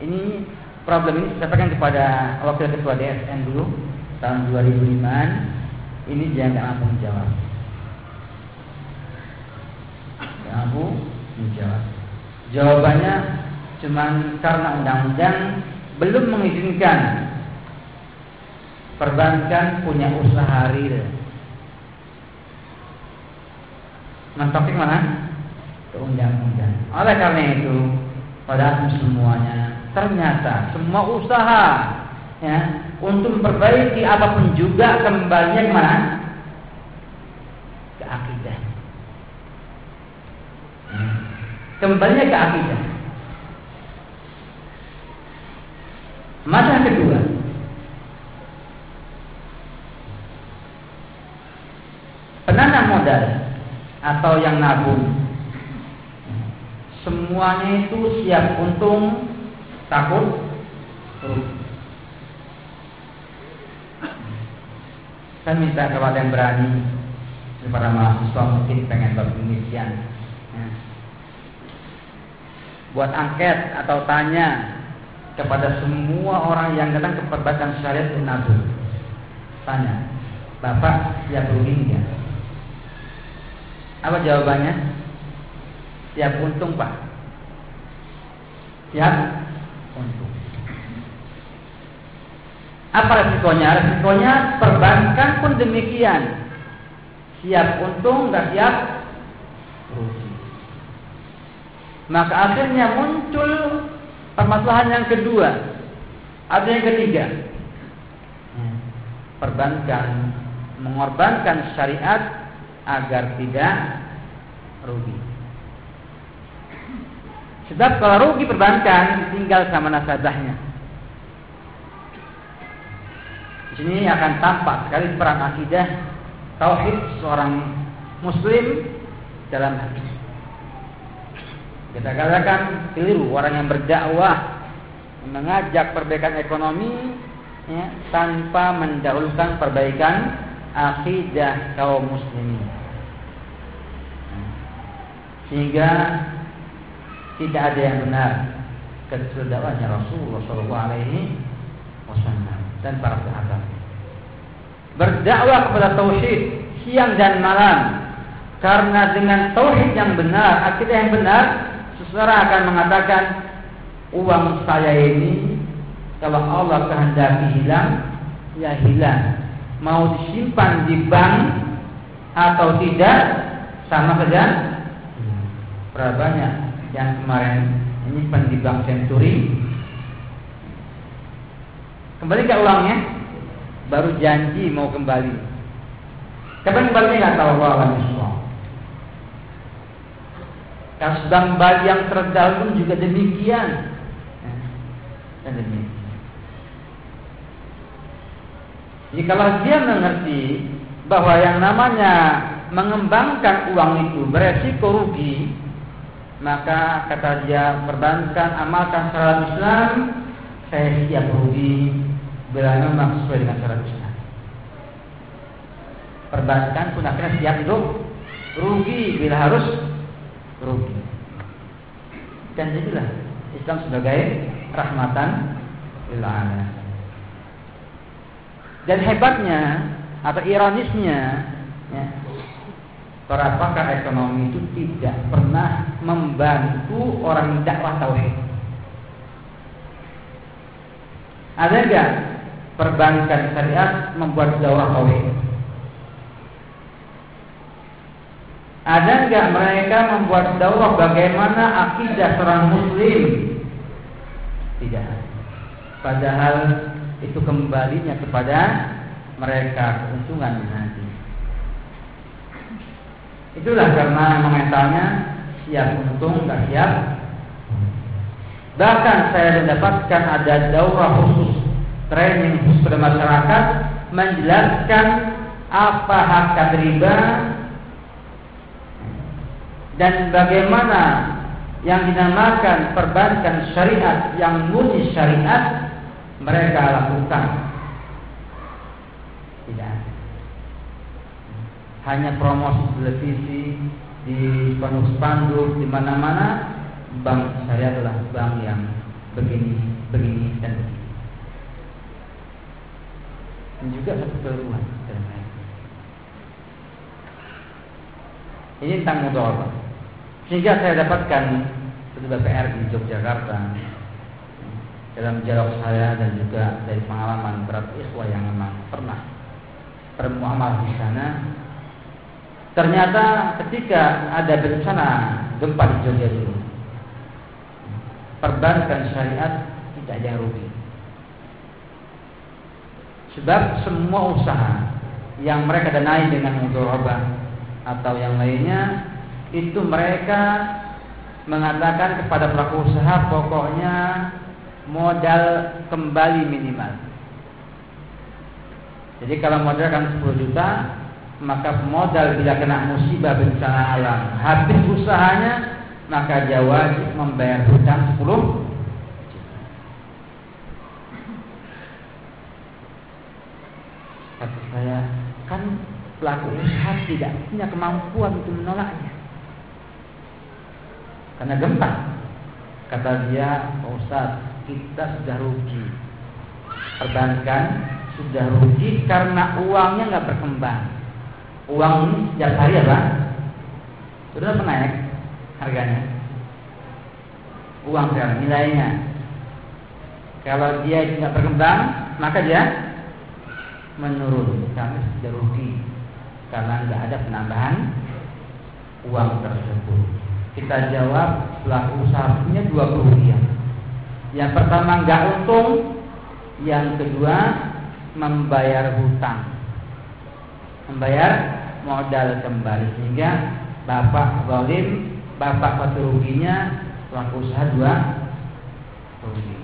Ini problem ini saya sampaikan kepada wakil ketua DSN dulu tahun 2005 ini dia nggak mampu menjawab. Nggak mampu menjawab. Jawabannya cuma karena undang-undang belum mengizinkan perbankan punya usaha real Mentopik mana? Ke undang-undang. Oleh karena itu, pada semuanya ternyata semua usaha ya untuk memperbaiki apa pun juga kembalinya ke mana? Ke akidah. Kembalinya ke akidah. Masalah kedua, penanam modal atau yang nabung. Semuanya itu siap untung takut rugi. Saya minta kepada yang berani kepada mahasiswa mungkin pengen berpengisian. Ya. buat angket atau tanya kepada semua orang yang datang ke perbatasan syariat nabung. Tanya bapak siap rugi enggak apa jawabannya siap untung pak siap untung apa resikonya? Resikonya perbankan pun demikian. Siap untung, nggak siap rugi. Maka akhirnya muncul permasalahan yang kedua. Ada yang ketiga. Perbankan mengorbankan syariat agar tidak rugi. Sebab kalau rugi perbankan tinggal sama nasabahnya. Di sini akan tampak sekali peran akidah tauhid seorang muslim dalam hati. Kita katakan keliru orang yang berdakwah mengajak perbaikan ekonomi ya, tanpa mendahulukan perbaikan akidah kaum muslimin. Sehingga tidak ada yang benar kecuali Rasulullah Shallallahu Alaihi Wasallam dan para sahabat. Berdakwah kepada tauhid siang dan malam. Karena dengan tauhid yang benar, akidah yang benar, seseorang akan mengatakan uang saya ini kalau Allah kehendaki hilang, ya hilang. Mau disimpan di bank atau tidak, sama saja. Berapa banyak yang kemarin ini di bank Century Kembali ke uangnya, baru janji mau kembali. Kapan kembali nggak tahu Allah Kasus bank Bali yang terdahulu juga demikian. Dan demikian. Jikalau dia mengerti bahwa yang namanya mengembangkan uang itu beresiko rugi, maka kata dia perbankan amalkan syarat Islam, saya siap rugi bila memang sesuai dengan syarat Islam. Perbankan pun akhirnya siap untuk rugi bila harus rugi. Dan jadilah Islam sebagai rahmatan lil Dan hebatnya atau ironisnya ya, para pakar ekonomi itu tidak pernah membantu orang dakwah tauhid. Ada enggak perbankan syariat membuat dakwah tauhid. Ada enggak mereka membuat dakwah bagaimana akidah seorang muslim? Tidak. Padahal itu kembalinya kepada mereka keuntungan nanti. Itulah karena mengentalnya siap untung, tak siap. Bahkan saya mendapatkan ada daurah khusus training khusus pada masyarakat menjelaskan apa hakikat riba dan bagaimana yang dinamakan perbankan syariat yang murni syariat mereka lakukan. Tidak hanya promosi televisi di penuh spanduk di mana-mana bank saya adalah bank yang begini begini dan begini. Dan juga satu keluhan ini. Tentang mudorot sehingga saya dapatkan ketua PR di Yogyakarta dalam dialog saya dan juga dari pengalaman berat ikhwah yang memang pernah bermuamalah di sana ternyata ketika ada bencana gempa di Jogja dulu perbankan syariat tidak ada rugi. Sebab semua usaha yang mereka danai dengan mudorobah atau yang lainnya itu mereka mengatakan kepada pelaku usaha pokoknya modal kembali minimal. Jadi kalau modal kan 10 juta, maka modal bila kena musibah bencana alam habis usahanya, maka dia wajib membayar hutang 10 juta. Kata saya, kan pelaku usaha tidak punya kemampuan untuk menolaknya. Karena gempa. Kata dia, Ustaz, kita sudah rugi. Perbankan sudah rugi karena uangnya nggak berkembang. Uang ini setiap hari apa? Sudah naik harganya. Uang sekarang nilainya. Kalau dia tidak berkembang, maka dia menurun. Kami sudah rugi karena nggak ada penambahan uang tersebut. Kita jawab pelaku usaha punya dua kerugian. Yang pertama nggak untung, yang kedua membayar hutang, membayar modal kembali sehingga bapak zalim, bapak satu ruginya, pelaku usaha dua rugi.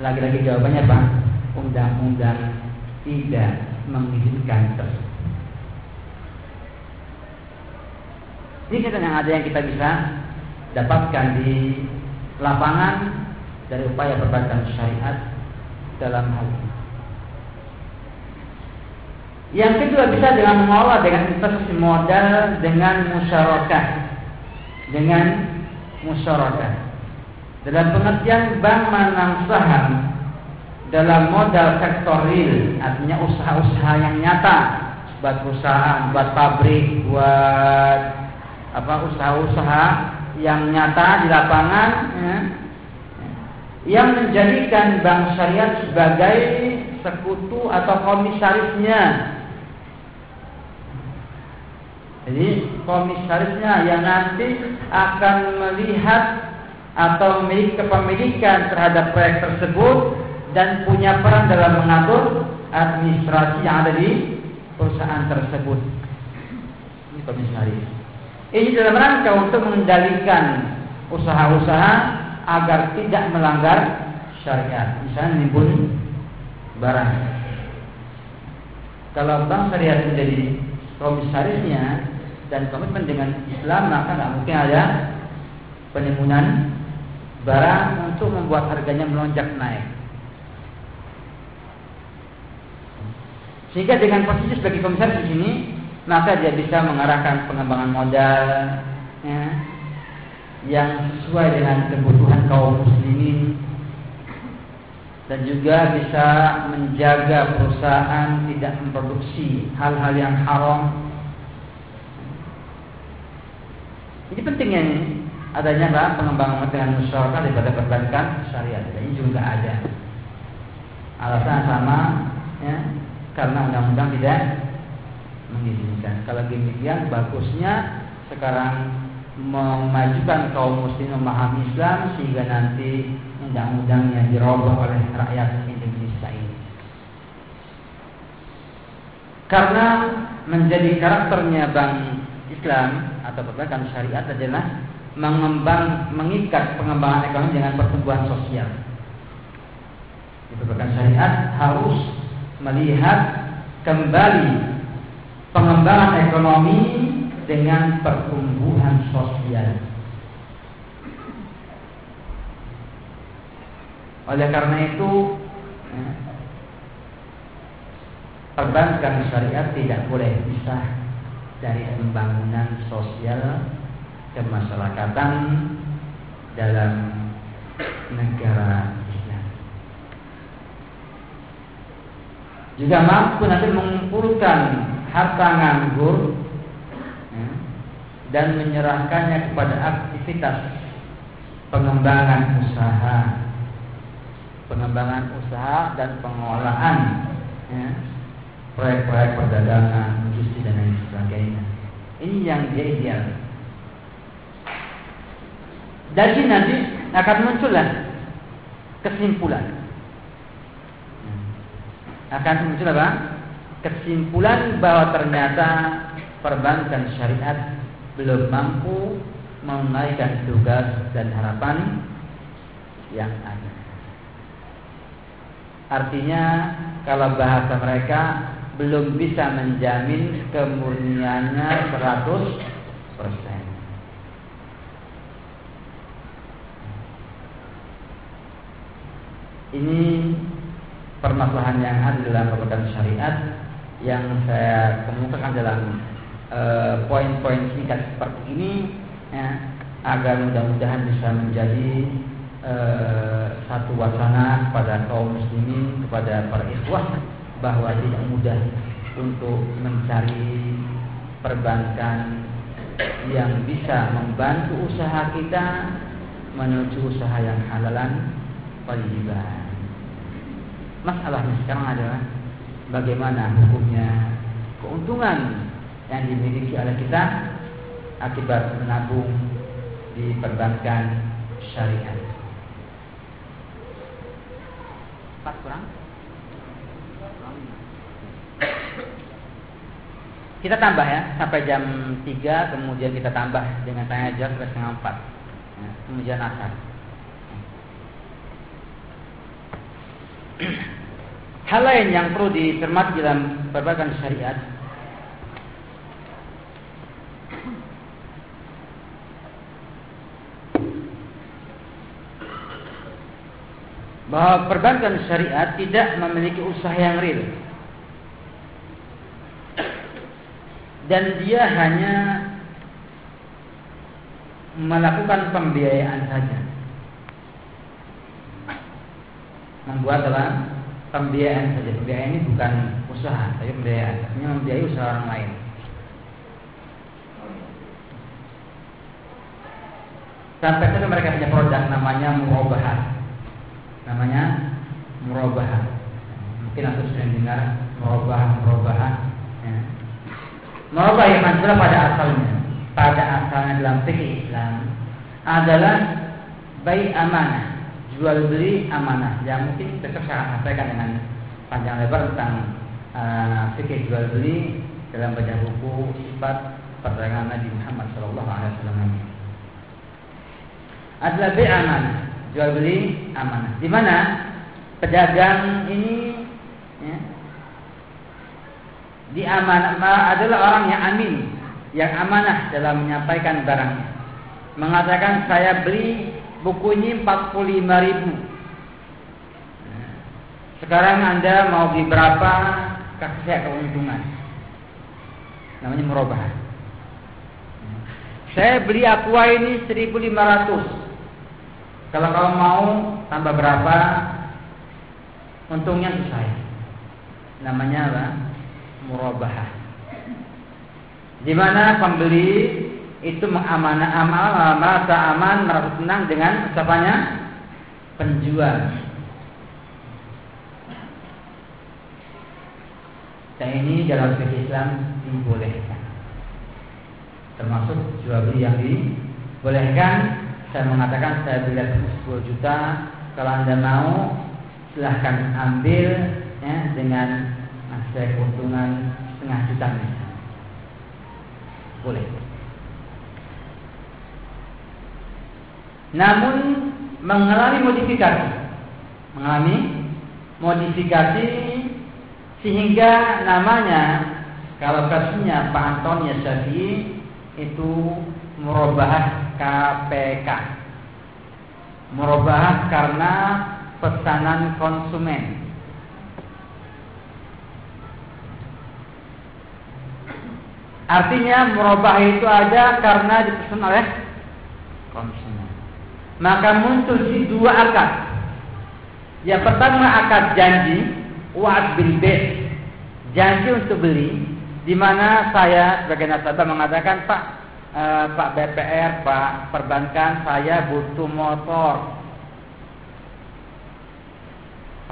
Lagi-lagi jawabannya pak, undang-undang tidak mengizinkan tersebut. Ini kita yang ada yang kita bisa dapatkan di lapangan dari upaya perbankan syariat dalam hal ini. Yang kedua bisa dengan mengolah dengan investasi modal dengan musyarakah dengan musyarakah dalam pengertian bank menang saham dalam modal sektor real artinya usaha-usaha yang nyata buat perusahaan, buat pabrik, buat apa usaha-usaha yang nyata di lapangan ya, yang menjadikan bank syariat sebagai sekutu atau komisarisnya. Jadi komisarisnya yang nanti akan melihat atau memiliki kepemilikan terhadap proyek tersebut dan punya peran dalam mengatur administrasi yang ada di perusahaan tersebut. Ini komisaris. Ini dalam rangka untuk mengendalikan usaha-usaha agar tidak melanggar syariat. Misalnya nimbun barang. Kalau bank syariat menjadi komisarisnya dan komitmen dengan Islam maka nggak mungkin ada penimbunan barang untuk membuat harganya melonjak naik. Sehingga dengan posisi sebagai komisaris di sini maka dia bisa mengarahkan pengembangan modal ya, yang sesuai dengan kebutuhan kaum muslimin dan juga bisa menjaga perusahaan tidak memproduksi hal-hal yang haram. Ini pentingnya ini adanya apa? pengembangan dengan masyarakat daripada perbankan syariat. Ini juga ada. Alasan sama ya, karena undang-undang tidak mengizinkan. Kalau demikian bagusnya sekarang memajukan kaum muslim memahami Islam sehingga nanti undang-undangnya dirubah oleh rakyat Indonesia ini. Karena menjadi karakternya bank Islam atau perbankan syariat adalah mengembang mengikat pengembangan ekonomi dengan pertumbuhan sosial. Di perbankan syariat harus melihat kembali pengembangan ekonomi dengan pertumbuhan sosial. Oleh karena itu, ya, perbankan syariat tidak boleh bisa dari pembangunan sosial kemasyarakatan dalam negara Islam. Juga mampu nanti mengumpulkan harta nganggur ya, dan menyerahkannya kepada aktivitas pengembangan usaha pengembangan usaha dan pengolahan ya, proyek-proyek perdagangan, industri dan lain sebagainya. Ini yang dia ideal. Dari nanti akan muncullah kesimpulan. Akan muncul apa? Kesimpulan bahwa ternyata perbankan syariat belum mampu menunaikan tugas dan harapan yang ada. Artinya kalau bahasa mereka belum bisa menjamin kemurniannya 100%. Ini permasalahan yang ada dalam perbuatan syariat yang saya kemukakan dalam eh, poin-poin uh, singkat seperti ini ya, agar mudah-mudahan bisa menjadi Eh, satu wacana kepada kaum muslimin kepada para ikhwah bahwa tidak mudah untuk mencari perbankan yang bisa membantu usaha kita menuju usaha yang halalan wajiban. Masalahnya sekarang adalah bagaimana hukumnya? Keuntungan yang dimiliki oleh kita akibat menabung di perbankan syariat. empat kurang? Kita tambah ya sampai jam 3 kemudian kita tambah dengan tanya jawab ke setengah 4 ya, kemudian asar hal lain yang perlu dicermati dalam berbagai syariat bahwa perbankan syariat tidak memiliki usaha yang real. Dan dia hanya melakukan pembiayaan saja. Membuat apa? Pembiayaan saja. Pembiayaan ini bukan usaha, tapi pembiayaan. Artinya membiayai usaha orang lain. Sampai saja mereka punya produk namanya murabahah namanya murabah. Mungkin aku sudah dengar murabah murabah. Ya. Murabah yang adalah pada asalnya, pada asalnya dalam fikih Islam adalah baik amanah, jual beli amanah. Yang mungkin besok saya sampaikan dengan panjang lebar tentang uh, fikih jual beli dalam baca buku sifat perdagangan Nabi Muhammad Shallallahu Alaihi Wasallam adalah baik amanah jual beli amanah. Di mana pedagang ini ya, di amanah adalah orang yang amin, yang amanah dalam menyampaikan barangnya. Mengatakan saya beli buku ini 45 ribu. Sekarang anda mau beli berapa? Kasih saya keuntungan. Namanya merubah. Saya beli aqua ini 1500 kalau kamu mau tambah berapa, untungnya itu saya. Namanya apa? Murabahah. Di mana pembeli itu mengamanah amal, merasa aman, merasa senang dengan ucapannya? Penjual. Dan ini dalam fikih Islam dibolehkan. Termasuk jual beli yang dibolehkan. Saya mengatakan saya beli 10 juta. Kalau anda mau silahkan ambil ya, dengan saya keuntungan setengah juta misalnya. Boleh namun mengalami modifikasi mengalami modifikasi Sehingga namanya kalau versinya Pak Antonia Syafi'i itu merubah KPK. Merubah karena pesanan konsumen. Artinya merubah itu ada karena dipesan oleh konsumen. Maka muncul di dua akad. Yang pertama akad janji, wa'ad bil Janji untuk beli, di mana saya sebagai nasabah mengatakan Pak eh, Pak BPR, Pak perbankan saya butuh motor.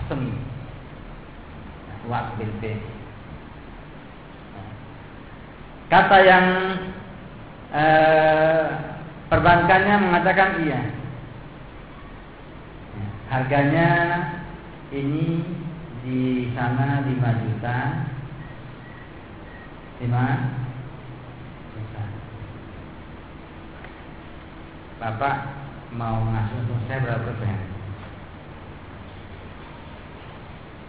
Pesen. Wa'ad bil Kata yang eh, perbankannya mengatakan iya. Harganya ini di sana 5 juta. 5 juta. Bapak mau ngasih untuk saya berapa persen?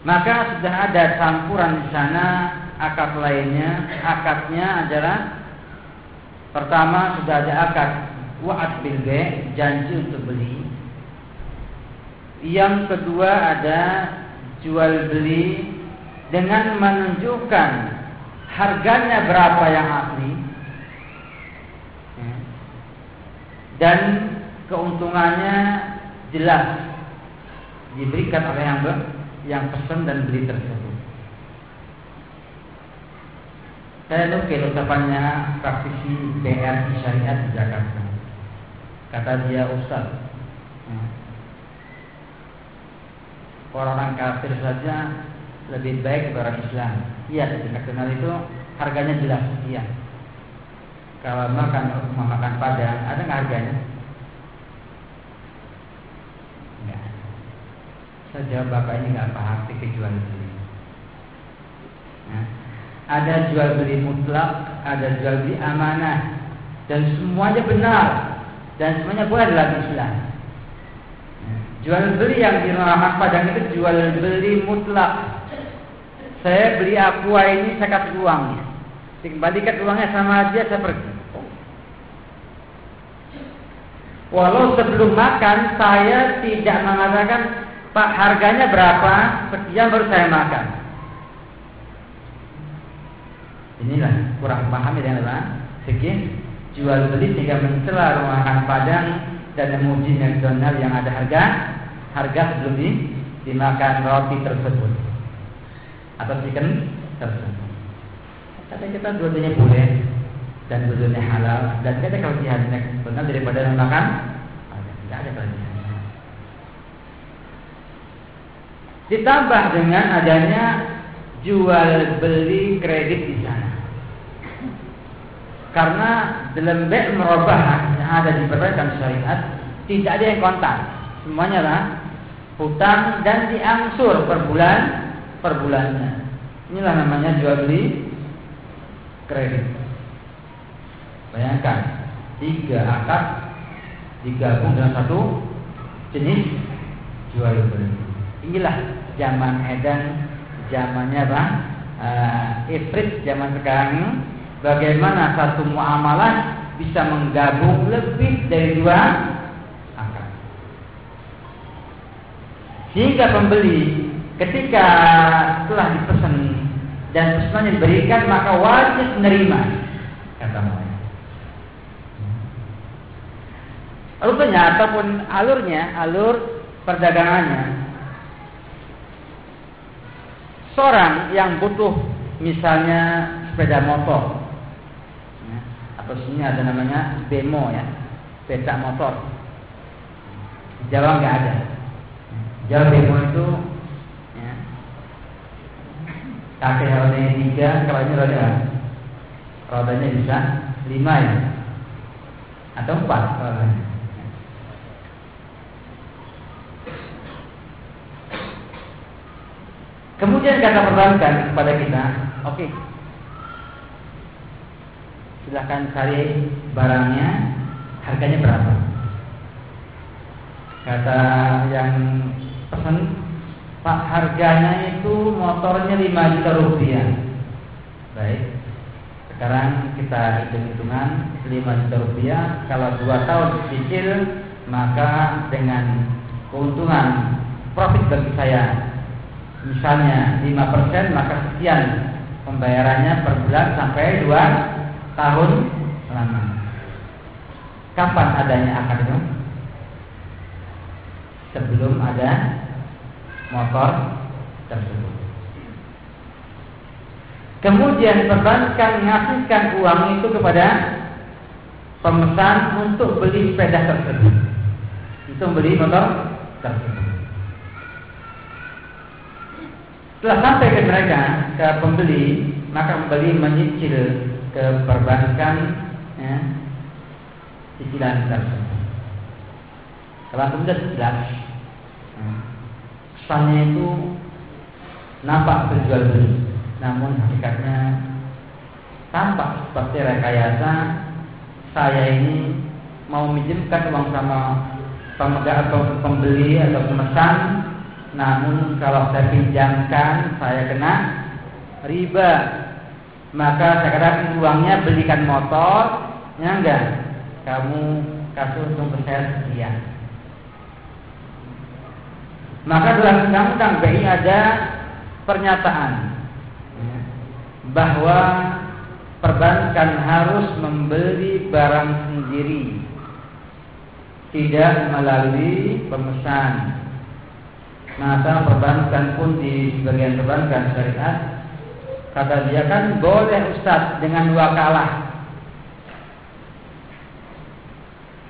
Maka sudah ada campuran di sana akad lainnya, akadnya adalah pertama sudah ada akad wa'ad bil janji untuk beli. Yang kedua ada jual beli dengan menunjukkan harganya berapa yang asli dan keuntungannya jelas diberikan oleh yang yang pesan dan beli tersebut. Saya nukil ucapannya praktisi BRI Syariat di Jakarta. Kata dia Ustaz, hmm. Orang kafir saja lebih baik dari orang Islam. Iya, ketika kenal itu harganya jelas iya. Kalau makan makan padang, ada nggak harganya? Enggak. Saya jawab bapak ini nggak paham kejualan beli. Nah, ada jual beli mutlak, ada jual beli amanah, dan semuanya benar dan semuanya boleh dalam Islam. Jual beli yang dinamakan Padang itu jual beli mutlak. Saya beli aqua ini saya kasih uangnya. Dikembalikan uangnya sama dia saya pergi. Walau sebelum makan saya tidak mengatakan Pak harganya berapa, sekian baru saya makan. Inilah kurang paham ya apa? Fikih jual beli sehingga mencela rumah makan Padang dan memuji McDonald yang ada harga harga sebelum di, dimakan roti tersebut atau chicken tersebut. Kata kita dua-duanya boleh dan dua-duanya halal dan kita kalau kelebihan McDonald daripada makan tidak ada kelebihan. Ditambah dengan adanya jual beli kredit di sana. Karena dalam bek merubah yang ada di perbankan syariat tidak ada yang kontak, semuanya lah hutang dan diangsur per bulan per bulannya. Inilah namanya jual beli kredit. Bayangkan tiga akad digabung dalam satu jenis jual beli. Inilah zaman edan, zamannya bang uh, ifrit zaman sekarang bagaimana satu muamalah bisa menggabung lebih dari dua angka. Sehingga pembeli ketika telah dipesan dan pesannya diberikan maka wajib menerima kata mereka. Rupanya ataupun alurnya, alur perdagangannya. Seorang yang butuh misalnya sepeda motor atau sini ada namanya bemo ya sepeda motor di Jawa nggak ada Jawa bemo itu ya, kaki rodanya tiga ini roda rodanya bisa lima ya? Atau empat rodanya Kemudian kata perbankan kepada kita, oke, okay, silahkan cari barangnya harganya berapa. Kata yang pesan Pak harganya itu motornya 5 juta rupiah. Baik. Sekarang kita hitung-hitungan 5 juta rupiah. Kalau 2 tahun cicil maka dengan keuntungan profit bagi saya misalnya 5% maka sekian pembayarannya per bulan sampai 2 tahun lama. Kapan adanya akad itu? Sebelum ada motor tersebut. Kemudian perbankan mengasihkan uang itu kepada pemesan untuk beli sepeda tersebut. Itu beli motor tersebut. Setelah sampai ke mereka, ke pembeli, maka pembeli menyicil ke perbankan ya, cicilan tersebut. Kalau sudah jelas, kesannya itu nampak berjual beli, namun hakikatnya tampak seperti rekayasa. Saya ini mau minjemkan uang sama pemegang atau pembeli atau pemesan, namun kalau saya pinjamkan saya kena riba, maka katakan uangnya belikan motor, ya enggak, kamu kasih untuk saya sekian. Maka dalam undang-undang BI ada pernyataan bahwa perbankan harus membeli barang sendiri tidak melalui pemesan. Maka perbankan pun di sebagian perbankan syariat kata dia kan boleh Ustaz dengan wakalah.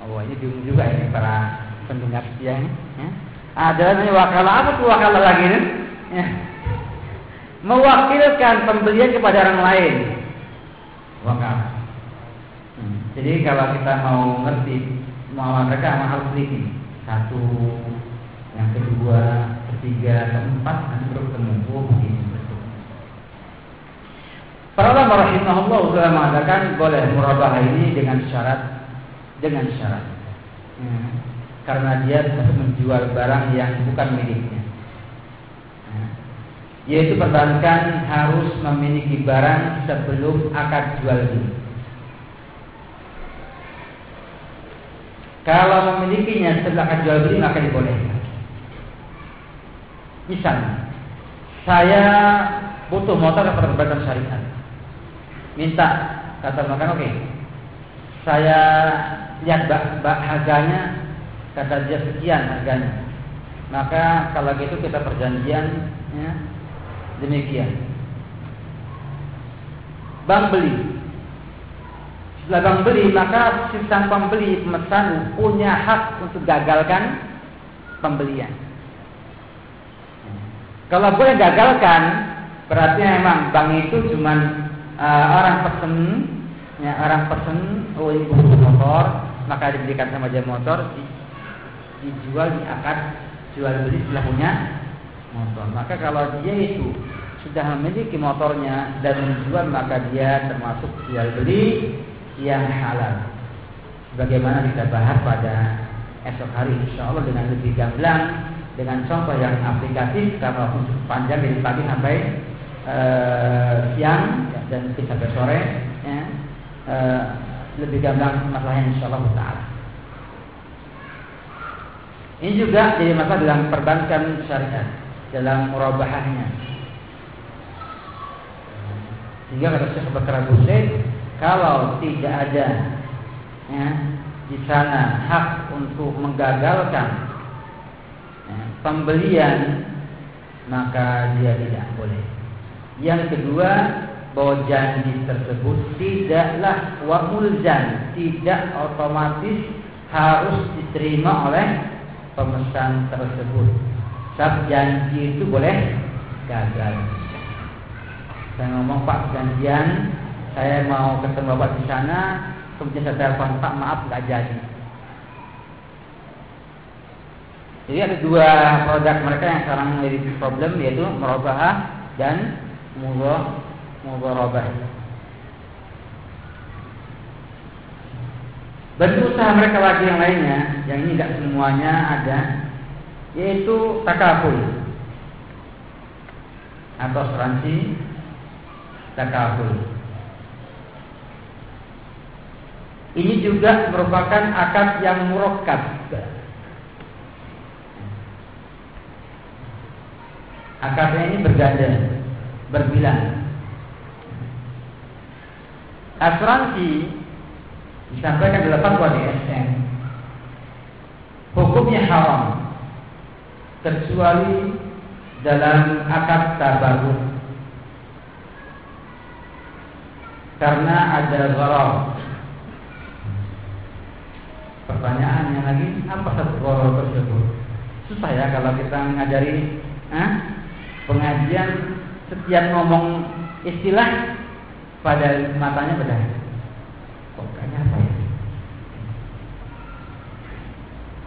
Oh ini juga ini para pendengar siang. Ya. Ada namanya wakalah apa tuh wakalah lagi nih? Mewakilkan pembelian kepada orang lain. Wakalah. Hmm. Jadi kalau kita mau ngerti mau mereka harus teliti. Satu, yang kedua, ketiga, keempat, nanti baru ketemu. Oh begini. Para ulama rahimahullah sudah mengatakan boleh murabah ini dengan syarat dengan syarat. Hmm karena dia menjual barang yang bukan miliknya. Nah, yaitu perbankan harus memiliki barang sebelum akad jual beli. Kalau memilikinya setelah akad jual beli maka dibolehkan. Misalnya, saya butuh motor kepada perbankan syariat. Minta kata makan oke. Okay. Saya lihat bak, bak harganya kata dia sekian harganya. Maka kalau gitu kita perjanjian ya, demikian. Bang beli. Setelah bang beli maka si pembeli pemesan punya hak untuk gagalkan pembelian. Kalau boleh gagalkan berarti memang bank itu cuma uh, orang pesen ya, orang pesen oh ini motor maka diberikan sama dia motor dijual di akad jual beli setelah punya motor. Maka kalau dia itu sudah memiliki motornya dan menjual maka dia termasuk jual beli yang halal. Bagaimana kita bahas pada esok hari insya Allah dengan lebih gamblang dengan contoh yang aplikatif karena untuk panjang dari pagi sampai uh, siang ya, dan sampai sore ya, uh, lebih gamblang masalahnya insya Allah taala. Ini juga jadi masalah dalam perbankan syariat, dalam murabahahnya. Sehingga kata Syekh Bakar Busaid, kalau tidak ada ya, di sana hak untuk menggagalkan ya, pembelian, maka dia tidak boleh. Yang kedua, bahwa janji tersebut tidaklah wamulzan, tidak otomatis harus diterima oleh pemesan tersebut. Sebab janji itu boleh gagal. Saya ngomong Pak janjian, saya mau ketemu Bapak di sana, kemudian saya telepon Pak maaf nggak jadi. Jadi ada dua produk mereka yang sekarang menjadi problem yaitu merubah dan murah mudharabah. Bentuk usaha mereka lagi yang lainnya, yang ini tidak semuanya ada, yaitu takaful. atau asuransi takaful. Ini juga merupakan akad yang murokkab. Akadnya ini berganda, berbilang. Asuransi disampaikan dalam fatwa SM. Hukumnya haram kecuali dalam akad tabarut karena ada gharar. Pertanyaannya lagi, apa satu gharar tersebut? Susah ya kalau kita ngajari eh, pengajian setiap ngomong istilah pada matanya beda. Kok kayaknya apa ya?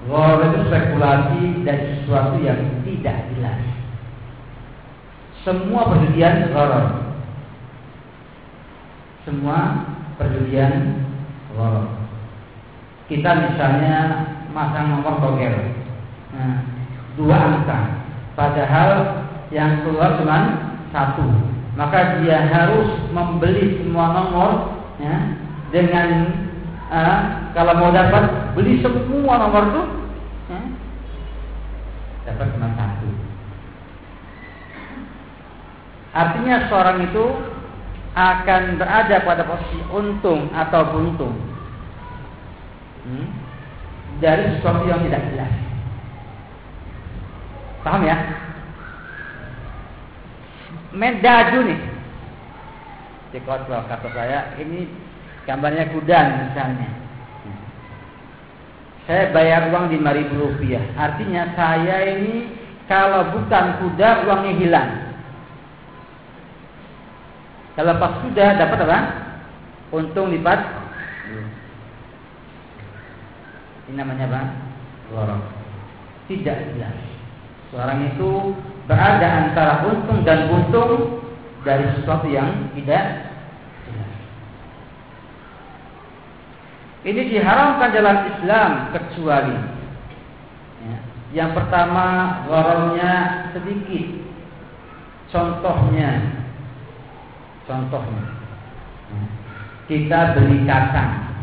Gharar itu spekulasi dari sesuatu yang tidak jelas. Semua perjudian gharar. Semua perjudian gharar. Kita misalnya masang nomor toger. Nah, dua angka. Padahal yang keluar cuma satu. Maka dia harus membeli semua nomor ya, dengan kalau mau dapat beli semua nomor itu dapat cuma satu. Artinya seorang itu akan berada pada posisi untung atau buntung hmm, dari sesuatu yang tidak jelas. Paham ya? Mendaju nih. Cekot kalau kata saya ini gambarnya kuda misalnya. Saya bayar uang lima ribu rupiah. Artinya saya ini kalau bukan kuda uangnya hilang. Kalau pas sudah dapat apa? Untung lipat. Ini namanya apa? Lorong. Tidak jelas. Seorang itu berada antara untung dan buntung dari sesuatu yang tidak jelas. Ini diharamkan dalam Islam kecuali ya. yang pertama lorongnya sedikit. Contohnya Contohnya, kita beli kacang,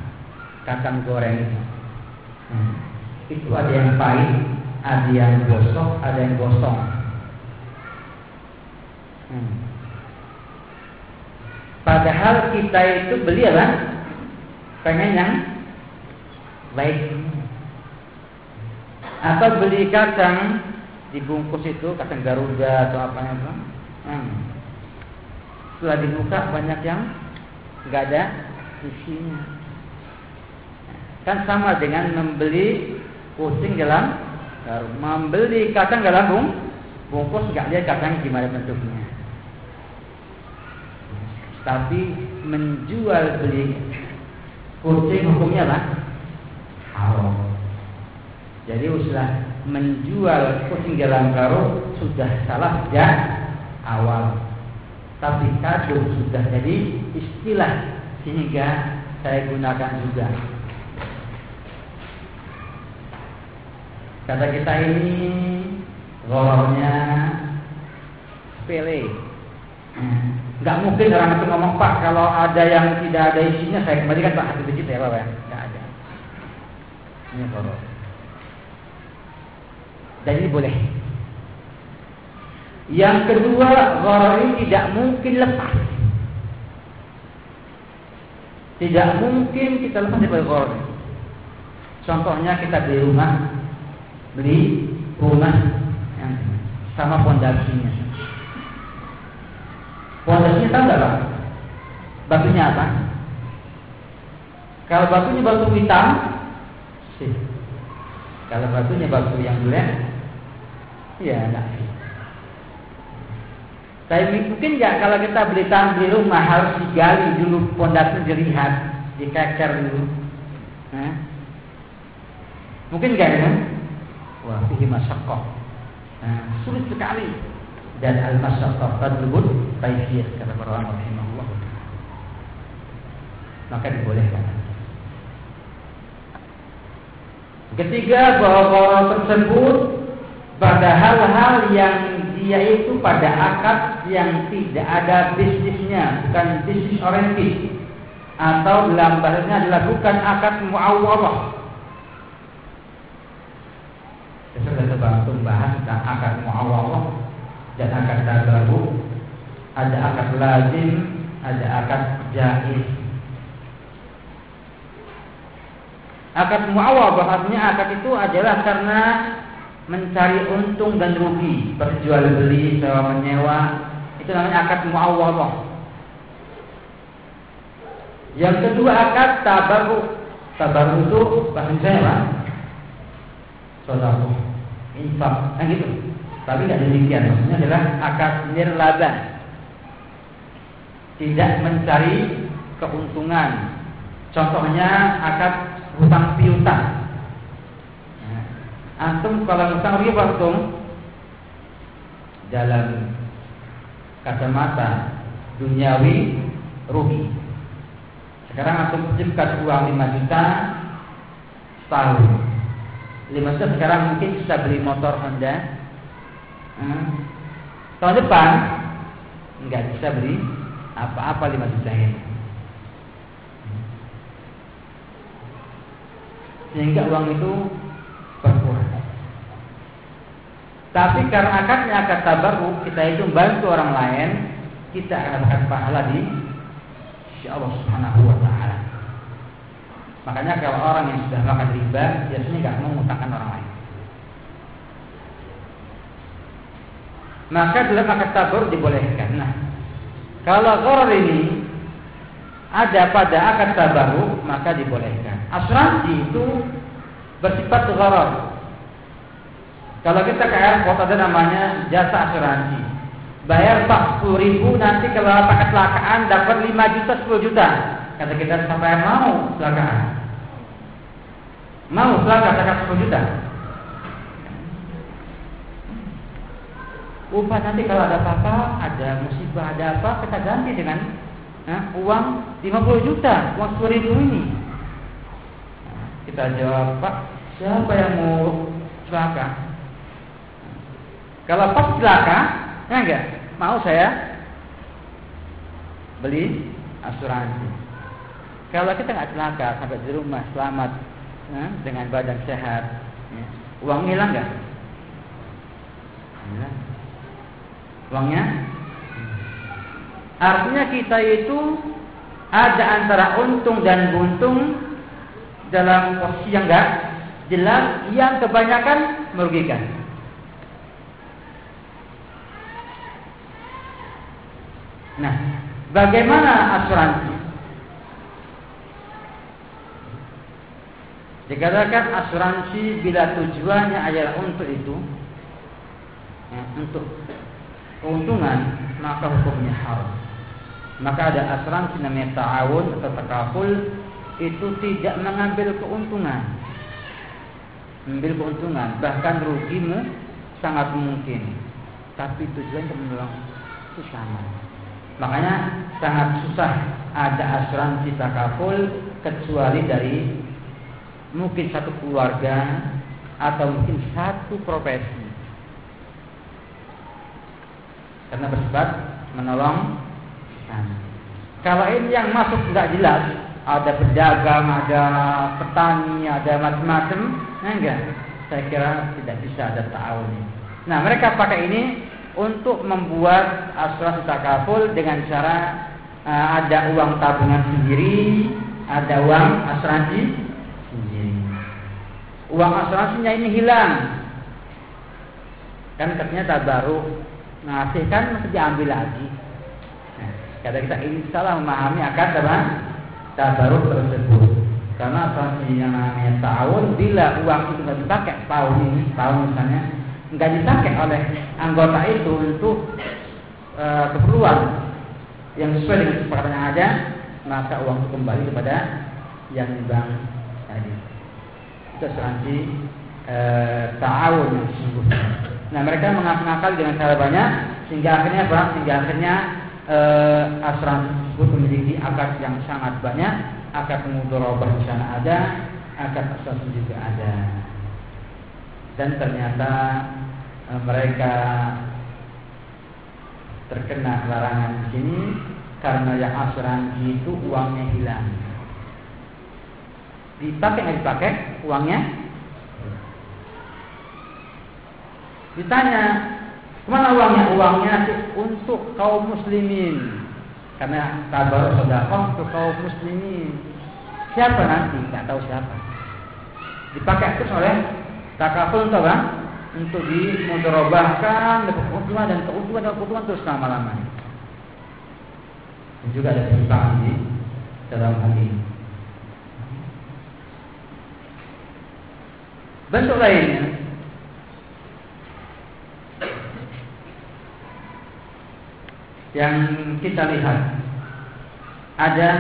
kacang goreng itu. Hmm. Itu ada yang pahit, ada yang gosok, ada yang gosong. Hmm. Padahal kita itu beli apa? Pengen yang baik. Atau beli kacang dibungkus itu kacang Garuda atau apa itu. Hmm setelah dibuka banyak yang nggak ada isinya. Kan sama dengan membeli kucing dalam membeli kacang dalam bung, bungkus nggak lihat kacang gimana bentuknya. Tapi menjual beli kucing hukumnya apa? Haram. Jadi usaha menjual kucing dalam karung sudah salah sejak awal tapi kado sudah jadi istilah sehingga saya gunakan juga. Kata kita ini gorornya sepele. Enggak mungkin orang itu ngomong Pak kalau ada yang tidak ada isinya saya kembalikan Pak hati kecil ya Pak ya. Ini goror. Dan ini boleh. Yang kedua, gharar ini tidak mungkin lepas. Tidak mungkin kita lepas dari gharar. Contohnya kita beli rumah, beli rumah yang sama pondasinya. Pondasinya tahu nggak pak? Batunya apa? Kalau batunya batu hitam, sih. Kalau batunya batu yang bulat, ya enggak sih. Tapi mungkin nggak kalau kita beli tanah di rumah harus digali dulu pondasinya dilihat, dikeker dulu. Nah. Mungkin nggak ya? Wah, ini masyakoh. Nah, sulit sekali. Dan al masyakoh tadlubut taifir kata para ulama rahimahullah. Maka dibolehkan. Ketiga bahwa orang tersebut pada hal-hal yang yaitu pada akad yang tidak ada bisnisnya, bukan bisnis oriented atau dalam bahasanya adalah bukan akad muawwadah. Saya sudah coba bahas tentang akad muawwadah dan akad tabaru. Ada akad lazim, ada akad jaiz. Akad muawwadah artinya akad itu adalah karena mencari untung dan rugi, berjual beli, sewa menyewa, itu namanya akad muawwadah. Yang kedua akad tabaru. Tabaru itu bahasa saya apa? Saudara, infak, kan gitu. Tapi tidak demikian, maksudnya adalah akad nirlaba. Tidak mencari keuntungan. Contohnya akad hutang piutang Antum kalau misalnya riba antum dalam kacamata duniawi rugi. Sekarang antum pinjamkan uang 5 juta setahun. 5 juta sekarang mungkin bisa beli motor Honda. Hmm. Tahun depan nggak bisa beli apa-apa 5 juta ini. Sehingga uang itu berkurang. Tapi karena akadnya akad tabarruk, kita itu membantu orang lain, kita akan dapat pahala di sisi Allah Subhanahu wa taala. Makanya kalau orang yang sudah makan riba, biasanya nggak mau mengutangkan orang lain. Maka dalam akad tabarruk dibolehkan. Nah, kalau gharar ini ada pada akad tabarruk, maka dibolehkan. Asuransi itu bersifat gharar. Kalau kita ke airport ada namanya jasa asuransi. Bayar 40 ribu nanti kalau pakai kecelakaan dapat 5 juta 10 juta. Kata kita sampai mau kecelakaan. Mau kecelakaan dapat 10 juta. Upah nanti kalau ada apa-apa, ada musibah, ada apa, kita ganti dengan nah, uang 50 juta, uang 10 ribu ini. Kita jawab, Pak, siapa yang mau celaka? Kalau pas celaka, ya enggak? Mau saya beli asuransi. Kalau kita nggak celaka sampai di rumah selamat ya, dengan badan sehat, ya, uang hilang nggak? Ya. Uangnya? Artinya kita itu ada antara untung dan buntung dalam posisi yang enggak jelas yang kebanyakan merugikan. Nah, bagaimana asuransi? Dikatakan asuransi bila tujuannya adalah untuk itu, ya, untuk keuntungan, maka hukumnya haram. Maka ada asuransi namanya ta'awun atau takaful itu tidak mengambil keuntungan. Mengambil keuntungan, bahkan rugimu sangat mungkin. Tapi tujuan untuk menolong itu sama. Makanya sangat susah ada asuransi takaful kecuali dari mungkin satu keluarga atau mungkin satu profesi. Karena bersifat menolong Kalau ini yang masuk nggak jelas, ada pedagang, ada petani, ada macam-macam, nah enggak. Saya kira tidak bisa ada tahun. Nah, mereka pakai ini untuk membuat asuransi takaful dengan cara uh, ada uang tabungan sendiri, ada uang asuransi sendiri. Uang asuransinya ini hilang. Kan katanya tak baru ngasih kan mesti diambil lagi. Nah, kata kita ini salah memahami akan apa? Tabaruk tersebut. Karena asuransi yang namanya tahun, bila uang itu nggak dipakai tahun ini, tahun misalnya, nggak dipakai oleh anggota itu untuk e, keperluan yang sesuai dengan kesepakatan yang ada, maka uang itu kembali kepada yang bank tadi. Itu asuransi e, tahun yang sesungguhnya. Nah mereka mengakal dengan cara banyak sehingga akhirnya apa? Sehingga akhirnya e, asuransi tersebut memiliki akad yang sangat banyak, akad mudharabah di sana ada, akad asuransi juga ada. Dan ternyata e, mereka terkena larangan di sini karena yang asuransi itu uangnya hilang. Dipakai nggak dipakai uangnya? Ditanya, ke mana uangnya? Uangnya untuk kaum muslimin. Karena kabar sedekah untuk kaum muslimin. Siapa nanti? Nggak tahu siapa. Dipakai terus oleh takaful untuk apa? Untuk dimudorobahkan keuntungan dan keuntungan dan keuntungan terus lama-lamanya. Juga ada penyimpangan di dalam hal ini. Bentuk lainnya yang kita lihat ada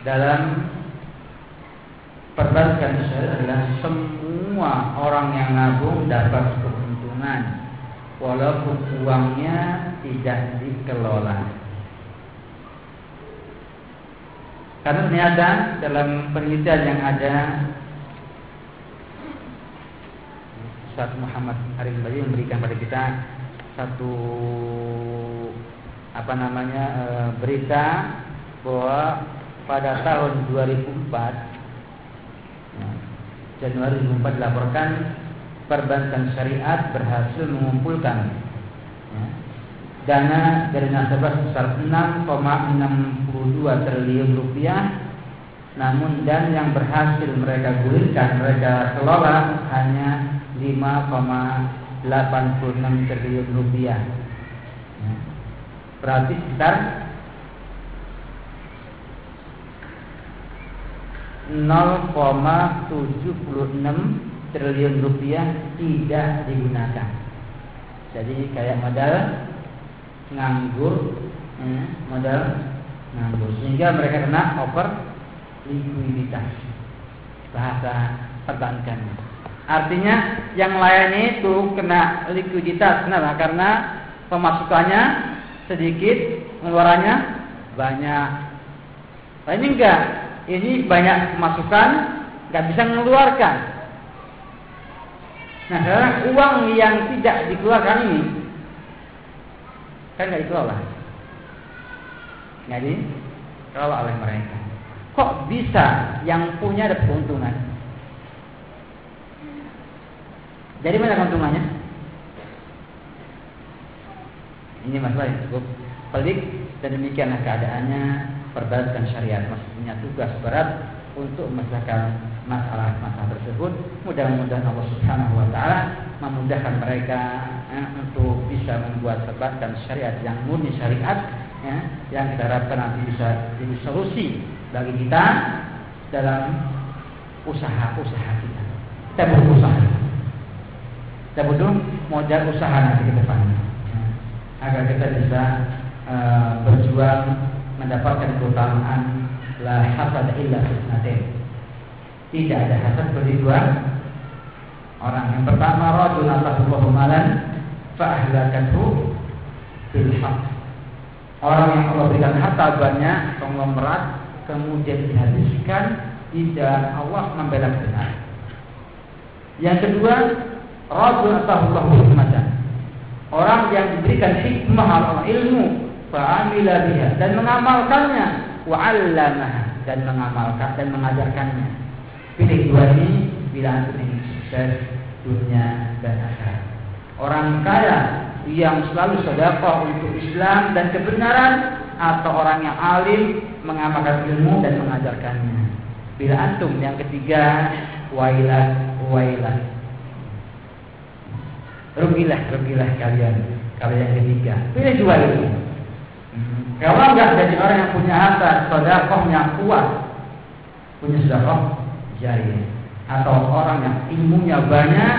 dalam perbankan adalah semua orang yang nabung dapat keuntungan walaupun uangnya tidak dikelola. Karena ternyata dalam penelitian yang ada Ustaz Muhammad Arif Bayu memberikan pada kita satu apa namanya e, berita bahwa pada tahun 2004 ya, Januari 2004 dilaporkan perbankan syariat berhasil mengumpulkan ya, dana dari nasabah sebesar 6,62 triliun rupiah namun dan yang berhasil mereka gulirkan mereka kelola hanya 5,86 triliun rupiah ya. Berarti sekitar 0,76 triliun rupiah tidak digunakan. Jadi kayak modal nganggur eh, modal nganggur. Sehingga mereka kena over likuiditas. Bahasa perbankan artinya yang lainnya itu kena likuiditas kenapa? Karena pemasukannya sedikit pengeluarannya banyak. Nah, ini enggak. Ini banyak pemasukan nggak bisa mengeluarkan. Nah sekarang uang yang tidak dikeluarkan ini kan nggak dikelola. Nggak dikelola oleh mereka. Kok bisa yang punya ada keuntungan? Jadi mana keuntungannya ini masalah yang cukup pelik dan demikianlah keadaannya perbankan syariat masih punya tugas berat untuk menyelesaikan masalah-masalah tersebut. Mudah-mudahan Allah Subhanahu wa taala memudahkan mereka eh, untuk bisa membuat perbankan syariat yang murni syariat ya, yang kita harapkan nanti bisa jadi solusi bagi kita dalam usaha-usaha kita. Kita butuh usaha. Kita butuh modal usaha nanti ke depan ya, agar kita bisa uh, berjuang mendapatkan keutamaan la hasad illa fitnatin. Tidak ada hasad bagi dua orang. Yang pertama rajul atahu malan fa ahlakathu bil haqq. Orang yang Allah berikan harta banyak, konglomerat, kemudian dihabiskan di jalan Allah membela kebenaran. Yang kedua, atahu hikmatan. Orang yang diberikan hikmah Allah ilmu, fa'amila biha dan mengamalkannya, wa'allamaha dan mengamalkan dan mengajarkannya. Pilih dua ini bila antum sukses dunia dan akhirat. Orang kaya yang selalu sedekah untuk Islam dan kebenaran atau orang yang alim mengamalkan ilmu dan mengajarkannya. Bila antum yang ketiga wailah wailah. Rugilah rugilah kalian kalau yang ketiga. Pilih dua ini. Hmm. Kalau enggak jadi orang yang punya harta sedekah yang kuat, punya sedekah jari atau orang yang ilmunya banyak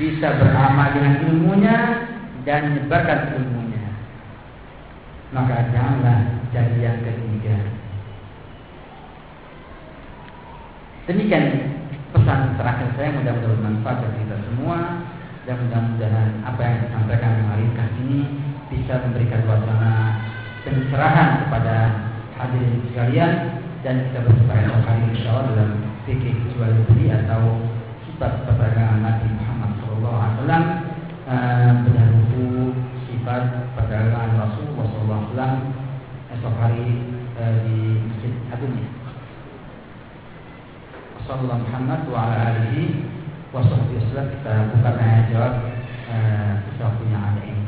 bisa beramal dengan ilmunya dan menyebarkan ilmunya. Maka janganlah jadi yang ketiga. Demikian pesan terakhir saya mudah-mudahan bermanfaat bagi kita semua dan mudah-mudahan apa yang disampaikan kemarin kali ini bisa memberikan suasana pencerahan kepada hadirin sekalian dan kita berjumpa kali insya Allah dalam fikih jual beli atau sifat perdagangan Nabi Muhammad Shallallahu Alaihi Wasallam eh, berlaku sifat perdagangan Rasul Shallallahu Alaihi Wasallam esok hari eh, di Masjid Agung. Sallallahu Muhammad wa Wassalamualaikum kita bukan hanya jawab uh, eh, kita punya anak ini.